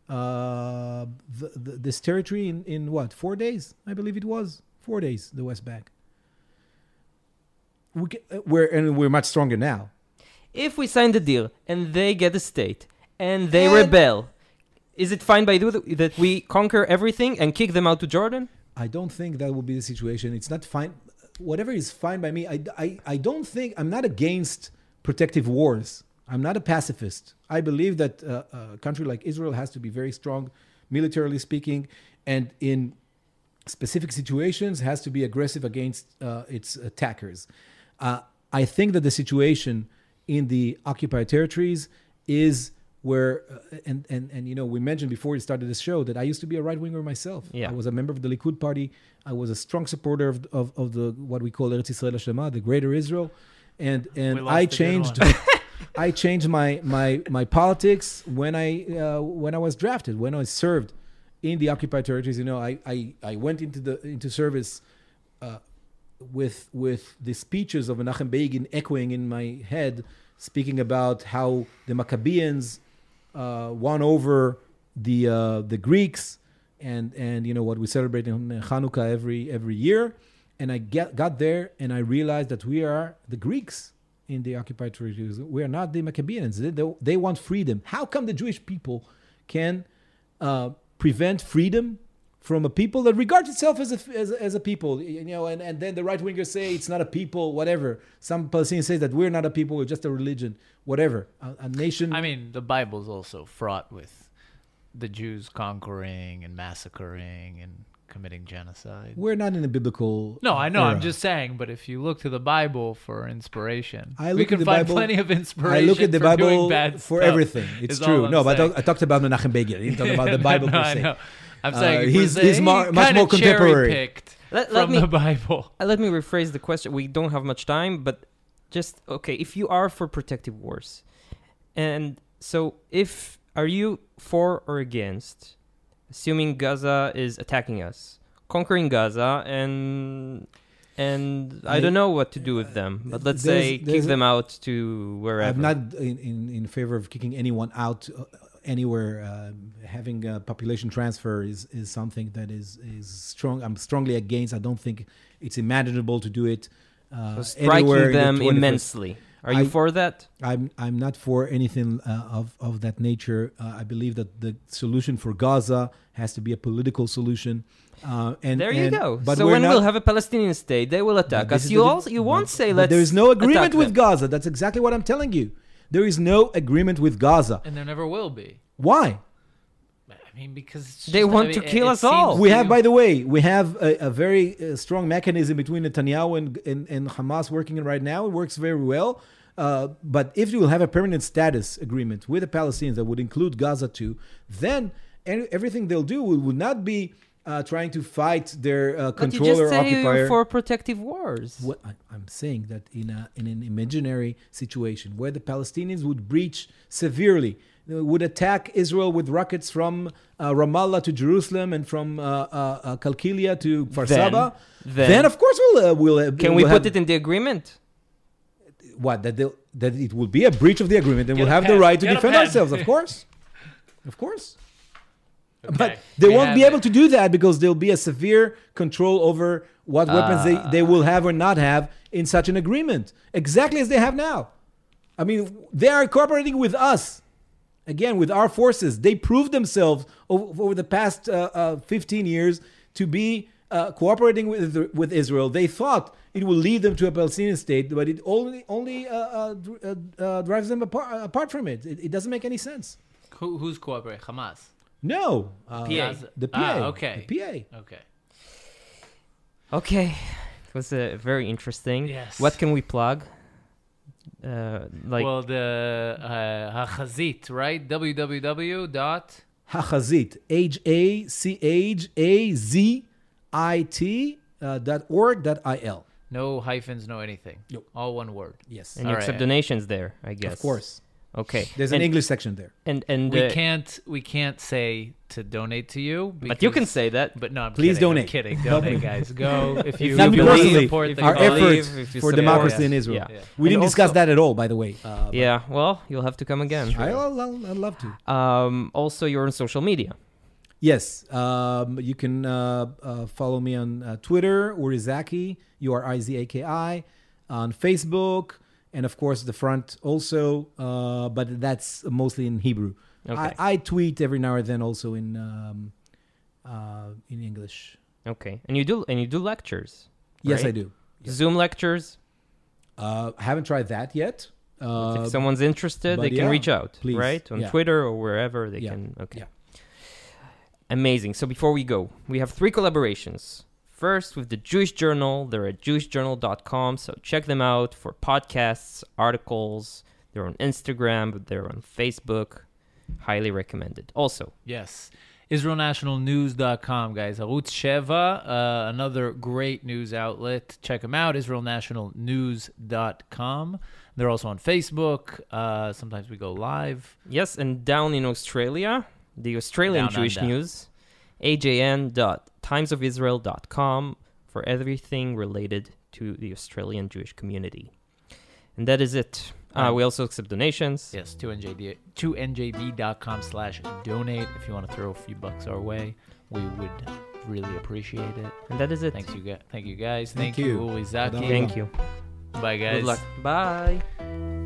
uh, the, the, this territory in, in what four days? I believe it was four days. The West Bank. We ca- uh, we're and we're much stronger now. If we sign the deal and they get a state and they And- rebel, is it fine by you that- that we conquer everything and kick them out to Jordan? I don't think that will be the situation. It's not fine. Whatever is fine by me. I, I, I don't think I'm not against protective wars. I'm not a pacifist. I believe that uh, a country like Israel has to be very strong, militarily speaking, and in specific situations has to be aggressive against uh, its attackers. Uh, I think that the situation in the occupied territories is where, uh, and, and, and you know, we mentioned before we started this show that I used to be a right winger myself. Yeah. I was a member of the Likud party. I was a strong supporter of, of, of the what we call Eretz Yisrael Hashlema, the Greater Israel, and and I changed. I changed my my my politics when I uh, when I was drafted when I served in the occupied territories. You know, I I, I went into the into service uh, with with the speeches of Menachem Begin echoing in my head, speaking about how the Maccabeans won over the uh, the Greeks, and and you know what we celebrate in Hanukkah every every year. And I get, got there and I realized that we are the Greeks in the occupied territories. We are not the Maccabeans. They, they, they want freedom. How come the Jewish people can uh, prevent freedom from a people that regards itself as a, as, a- as a people? You know, and, and then the right wingers say it's not a people, whatever. Some Palestinians say that we're not a people, we're just a religion, whatever. A, a nation. I mean, the Bible's also fraught with the Jews conquering and massacring and committing genocide. we're not in a biblical. No, I know. I'm just saying. But if you look to the Bible for inspiration, I we can find Bible- plenty of inspiration. I look at the Bible for stuff, everything. It's true. No, but I, saying. talk, I talked about Menachem Begin. I didn't talk about the Bible no, per se. Know. I'm Uh, saying he's- he's, he's more- much more contemporary. Picked Let, let from me the Bible. Uh, let me rephrase the question. We don't have much time, but just okay. If you are for protective wars, and so if are you for or against, assuming Gaza is attacking us, conquering Gaza, and and I, I- don't know what to do with them, but let's There's- say there's kick a- them out to wherever. I'm not in, in, in favor of kicking anyone out uh, anywhere. Um having a population transfer is, is something that is, is strong. I'm strongly against. I don't think it's imaginable to do it uh, So striking in the them immensely. Are you I- for that? I'm I'm not for anything uh, of of that nature. Uh, I believe that the solution for Gaza has to be a political solution. Uh, and There you and- go. But so when not, we'll have a Palestinian state, they will attack us. You the- also you won't say let's. There is no agreement with them. Gaza. That's exactly what I'm telling you. There is no agreement with Gaza. And there never will be. Why? I mean, because They want I to kill it us all. We have, by the way, we have a, a very uh, strong mechanism between Netanyahu and, and, and Hamas working right now. It works very well. Uh, but if you will have a permanent status agreement with the Palestinians that would include Gaza too, then everything they'll do will, will not be uh, trying to fight their uh, But you just say occupier. you're for protective wars. What I, I'm saying that in a in an imaginary situation where the Palestinians would breach severely, would attack Israel with rockets from uh, Ramallah to Jerusalem and from uh, uh, uh, Kalkilia to Kfar Then- Saba, then- then, of course we'll uh, we'll. Uh, Can we we'll put have- it in the agreement? what that they'll, that it will be a breach of the agreement and Get we'll a have the right to Get defend ourselves, of course, of course. Okay, But they we won't be it. able to do that because there'll be a severe control over what weapons they, they will have or not have in such an agreement, exactly as they have now. I mean, they are cooperating with us, again, with our forces. They proved themselves over, over the past uh, uh, 15 years to be uh, cooperating with, with Israel. They thought it will lead them to a Palestinian state, but it only, only uh, uh, uh, uh, drives them apart, apart from it. it. It doesn't make any sense. Who, who's cooperating? Hamas. No, uh, PA. The PA. Ah, okay. The PA. Okay. Okay, it was uh, very interesting. Yes. What can we plug? Uh, like well, the uh, Hachazit, right? www. dot Hachazit. H A C H A Z I T uh, dot org dot I L. No hyphens, no anything. Nope. All one word. Yes. and you All accept donations there, I guess. Of course. Okay. There's an English section there. and and We uh, can't we can't say to donate to you. but you can say that. But no, I'm Please kidding, I'm donate. kidding. Help Donate, me. guys. Go if you, Not if you personally, support the our cause. efforts if you for support- democracy in Israel. Yeah. We And didn't discuss that at all, by the way. Uh, Yeah. Well, you'll have to come again. I, I'll, I'll, I'd love to. Um. Also, you're on social media. Yes, um, you can uh, uh, follow me on uh, Twitter, Urizaki, U R I Z A K I, on Facebook, and of course the front also, uh, but that's mostly in Hebrew. Okay. I, I tweet every now and then also in um, uh, in English. Okay. And you do and you do lectures. Yes. I do. Yeah. Zoom lectures. Uh, I haven't tried that yet. Uh, if someone's interested, they can yeah, reach out, please. right? On Yeah. Twitter or wherever they Yeah. can. Okay. Amazing. So before we go, we have three collaborations. First, with the Jewish Journal. They're at jewishjournal.com. So check them out for podcasts, articles. They're on Instagram, but they're on Facebook. Highly recommended. Also, Yes. IsraelNationalNews.com, guys. Arutz Sheva, uh, another great news outlet. Check them out. IsraelNationalNews.com. They're also on Facebook. Uh, sometimes we go live. yes, and down in Australia, the Australian Down Jewish. News, ajn.timesofisrael.com for everything related to the Australian Jewish community. And that is it. Uh, we also accept donations. Yes, to NJD, to njb.com slash donate. If you want to throw a few bucks our way, we would really appreciate it. And that is it. Thanks you guys. Thank you guys. Thank Thank, you, you. Uri Zaki. Thank Thank you. Bye guys. Good luck. Bye.